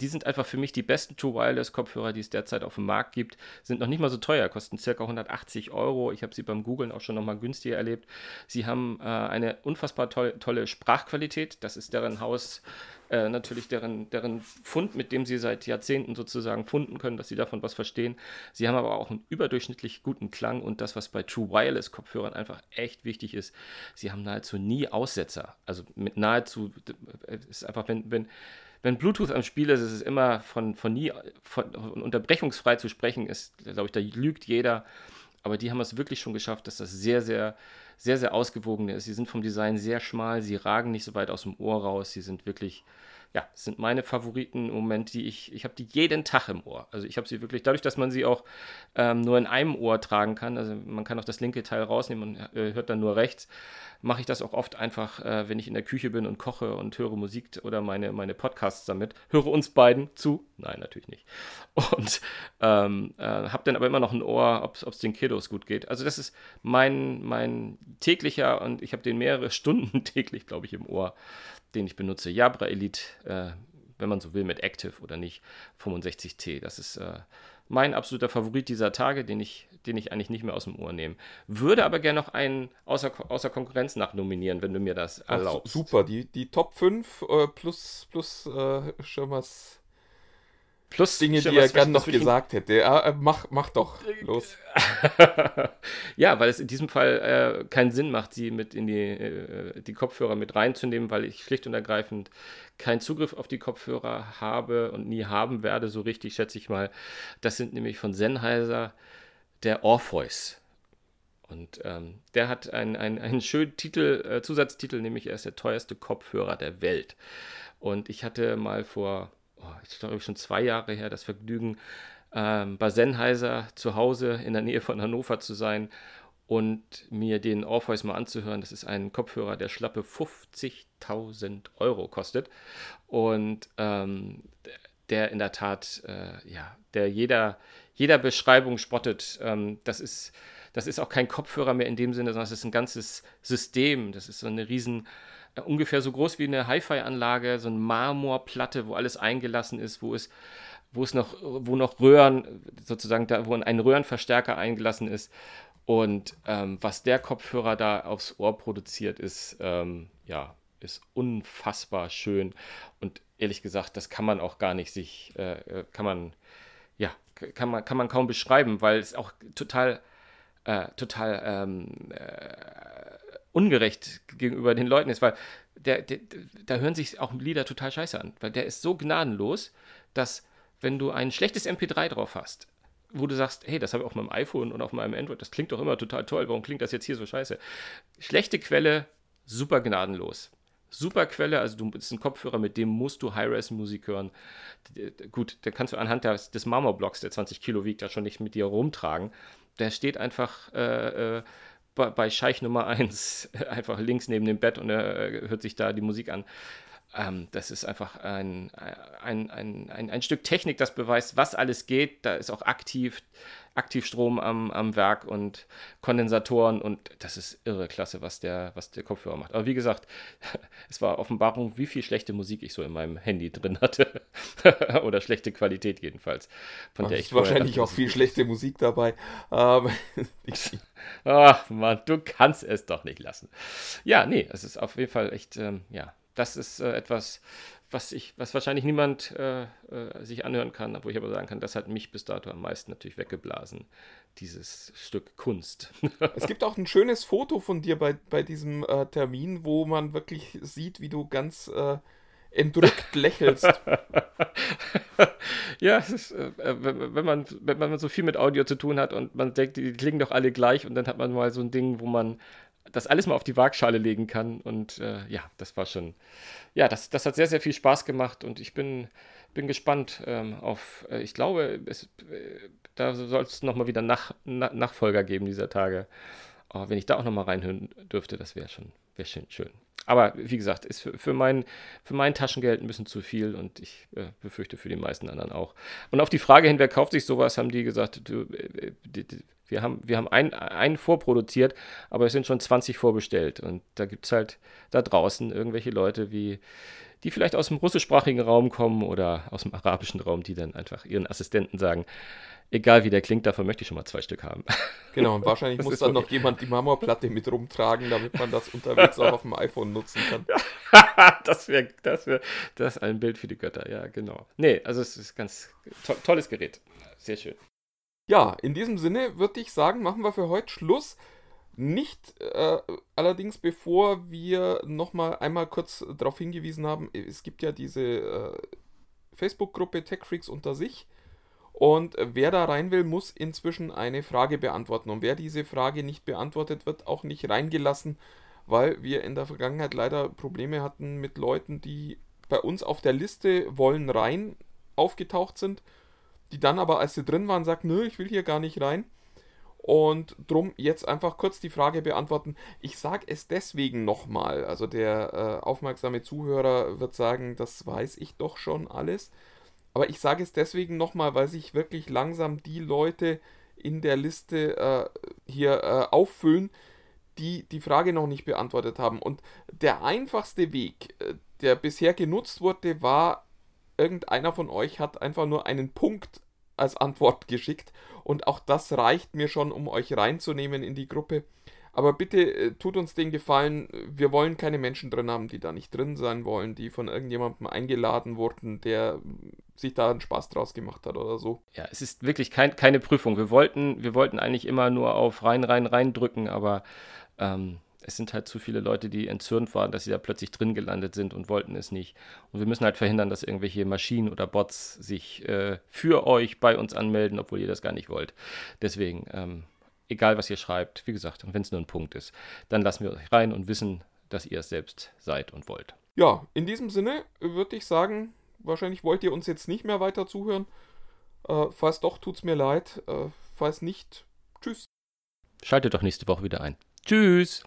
Die sind einfach für mich die besten True Wireless Kopfhörer, die es derzeit auf dem Markt gibt. Sind noch nicht mal so teuer, kosten ca. 180 Euro. Ich habe sie beim Googlen auch schon noch mal günstiger erlebt. Sie haben äh, eine unfassbar toll, tolle Sprachqualität. Das ist deren Haus, äh, natürlich deren, deren Fund, mit dem sie seit Jahrzehnten sozusagen funden können, dass sie davon was verstehen. Sie haben aber auch einen überdurchschnittlich guten Klang und das, was bei True Wireless Kopfhörern einfach echt wichtig ist, sie haben nahezu nie Aussetzer. Also mit nahezu, äh, ist einfach, wenn, wenn wenn Bluetooth am Spiel ist, ist es immer von, von nie von, unterbrechungsfrei zu sprechen ist, glaube ich, da lügt jeder. Aber die haben es wirklich schon geschafft, dass das sehr, sehr, sehr, sehr ausgewogen ist. Sie sind vom Design sehr schmal, sie ragen nicht so weit aus dem Ohr raus, sie sind wirklich ja, sind meine Favoriten im Moment, die ich, ich habe die jeden Tag im Ohr. Also ich habe sie wirklich, dadurch, dass man sie auch ähm, nur in einem Ohr tragen kann, also man kann auch das linke Teil rausnehmen und äh, hört dann nur rechts, mache ich das auch oft einfach, äh, wenn ich in der Küche bin und koche und höre Musik oder meine, meine Podcasts damit. Höre uns beiden zu. Nein, natürlich nicht. Und ähm, äh, habe dann aber immer noch ein Ohr, ob es den Kiddos gut geht. Also das ist mein, mein täglicher und ich habe den mehrere Stunden täglich, glaube ich, im Ohr den ich benutze. Jabra Elite, äh, wenn man so will, mit Active oder nicht, 65T. Das ist äh, mein absoluter Favorit dieser Tage, den ich, den ich eigentlich nicht mehr aus dem Ohr nehme. Würde aber gerne noch einen außer, außer Konkurrenz nachnominieren, wenn du mir das erlaubst. Ach, super, die, die Top 5 äh, plus, plus äh, Schirmers Plus Dinge, die er gern noch gesagt hätte. Ja, äh, mach, mach doch, los. ja, weil es in diesem Fall äh, keinen Sinn macht, sie mit in die, äh, die Kopfhörer mit reinzunehmen, weil ich schlicht und ergreifend keinen Zugriff auf die Kopfhörer habe und nie haben werde, so richtig, schätze ich mal. Das sind nämlich von Sennheiser der Orpheus. Und ähm, der hat einen, einen, einen schönen Titel, äh, Zusatztitel, nämlich er ist der teuerste Kopfhörer der Welt. Und ich hatte mal vor oh, ich glaube schon zwei Jahre her, das Vergnügen, ähm, bei Sennheiser zu Hause in der Nähe von Hannover zu sein und mir den Orpheus mal anzuhören. Das ist ein Kopfhörer, der schlappe 50.000 Euro kostet und ähm, der in der Tat, äh, ja, der jeder, jeder Beschreibung spottet. Ähm, das ist das ist auch kein Kopfhörer mehr in dem Sinne, sondern es ist ein ganzes System. Das ist so eine riesen äh, ungefähr so groß wie eine Hi-Fi-Anlage, so eine Marmorplatte, wo alles eingelassen ist, wo es, wo es noch, wo noch Röhren, sozusagen da, wo ein Röhrenverstärker eingelassen ist. Und ähm, was der Kopfhörer da aufs Ohr produziert, ist, ähm, ja, ist unfassbar schön. Und ehrlich gesagt, das kann man auch gar nicht sich, äh, äh kann man, ja, kann man, kann man kaum beschreiben, weil es auch total, äh, total ähm, äh, ungerecht gegenüber den Leuten ist, weil der, der, da hören sich auch Lieder total scheiße an, weil der ist so gnadenlos, dass wenn du ein schlechtes MP3 drauf hast, wo du sagst, hey, das habe ich auf meinem iPhone und auf meinem Android, das klingt doch immer total toll, warum klingt das jetzt hier so scheiße? Schlechte Quelle, super gnadenlos. Super Quelle, also du bist ein Kopfhörer, mit dem musst du High-Res-Musik hören. Gut, da kannst du anhand des, des Marmorblocks, der 20 Kilo wiegt, ja schon nicht mit dir rumtragen. Der steht einfach äh, äh, bei, bei Scheich Nummer 1 einfach links neben dem Bett und er äh, hört sich da die Musik an. Ähm, das ist einfach ein, ein, ein, ein, ein Stück Technik, das beweist, was alles geht. Da ist auch aktiv, Aktivstrom am, am Werk und Kondensatoren und das ist irre klasse, was der, was der Kopfhörer macht. Aber wie gesagt, es war Offenbarung, wie viel schlechte Musik ich so in meinem Handy drin hatte. Oder schlechte Qualität jedenfalls. Von der ich wahrscheinlich auch viel schlechte Musik dabei. Ähm, Ach man, du kannst es doch nicht lassen. Ja, nee, es ist auf jeden Fall echt, ähm, ja, das ist äh, etwas, was ich, was wahrscheinlich niemand äh, äh, sich anhören kann, wo ich aber sagen kann, das hat mich bis dato am meisten natürlich weggeblasen, dieses Stück Kunst. es gibt auch ein schönes Foto von dir bei, bei diesem äh, Termin, wo man wirklich sieht, wie du ganz äh, entrückt lächelst. ja, ist, äh, wenn, man, wenn man so viel mit Audio zu tun hat und man denkt, die klingen doch alle gleich und dann hat man mal so ein Ding, wo man das alles mal auf die Waagschale legen kann. Und äh, ja, das war schon, ja, das, das hat sehr, sehr viel Spaß gemacht und ich bin, bin gespannt ähm, auf, äh, ich glaube, es, äh, da soll es nochmal wieder Nach, Na, Nachfolger geben dieser Tage. Oh, wenn ich da auch nochmal reinhören dürfte, das wäre schon, wär schön, schön. Aber wie gesagt, ist für, für, mein, für mein Taschengeld ein bisschen zu viel und ich äh, befürchte für die meisten anderen auch. Und auf die Frage hin, wer kauft sich sowas, haben die gesagt, du, äh, die, wir haben, wir haben einen vorproduziert, aber es sind schon 20 vorbestellt. Und da gibt es halt da draußen irgendwelche Leute, wie, die vielleicht aus dem russischsprachigen Raum kommen oder aus dem arabischen Raum, die dann einfach ihren Assistenten sagen, egal wie der klingt, davon möchte ich schon mal zwei Stück haben. Genau, und wahrscheinlich muss dann noch jemand die Marmorplatte mit rumtragen, damit man das unterwegs auch auf dem iPhone nutzen kann. das wäre das wär, das ein Bild für die Götter, ja, genau. Nee, also es ist ganz to tolles Gerät. Sehr schön. Ja, in diesem Sinne würde ich sagen, machen wir für heute Schluss. Nicht äh, allerdings, bevor wir nochmal einmal kurz darauf hingewiesen haben, es gibt ja diese äh, Facebook-Gruppe TechFreaks unter sich. Und wer da rein will, muss inzwischen eine Frage beantworten. Und wer diese Frage nicht beantwortet, wird auch nicht reingelassen, weil wir in der Vergangenheit leider Probleme hatten mit Leuten, die bei uns auf der Liste wollen rein aufgetaucht sind die dann aber, als sie drin waren, sagt, nö, ich will hier gar nicht rein. Und drum jetzt einfach kurz die Frage beantworten. Ich sage es deswegen nochmal. Also der äh, aufmerksame Zuhörer wird sagen, das weiß ich doch schon alles. Aber ich sage es deswegen nochmal, weil sich wirklich langsam die Leute in der Liste äh, hier äh, auffüllen, die die Frage noch nicht beantwortet haben. Und der einfachste Weg, äh, der bisher genutzt wurde, war irgendeiner von euch hat einfach nur einen Punkt als Antwort geschickt und auch das reicht mir schon, um euch reinzunehmen in die Gruppe. Aber bitte äh, tut uns den Gefallen, wir wollen keine Menschen drin haben, die da nicht drin sein wollen, die von irgendjemandem eingeladen wurden, der sich da einen Spaß draus gemacht hat oder so. Ja, es ist wirklich kein, keine Prüfung. Wir wollten, wir wollten eigentlich immer nur auf rein, rein, rein drücken, aber ähm, es sind halt zu viele Leute, die entzürnt waren, dass sie da plötzlich drin gelandet sind und wollten es nicht. Und wir müssen halt verhindern, dass irgendwelche Maschinen oder Bots sich äh, für euch bei uns anmelden, obwohl ihr das gar nicht wollt. Deswegen, ähm, egal was ihr schreibt, wie gesagt, und wenn es nur ein Punkt ist, dann lassen wir euch rein und wissen, dass ihr es selbst seid und wollt. Ja, in diesem Sinne würde ich sagen, wahrscheinlich wollt ihr uns jetzt nicht mehr weiter zuhören. Äh, falls doch, tut es mir leid. Äh, falls nicht, tschüss. Schaltet doch nächste Woche wieder ein. Tschüss.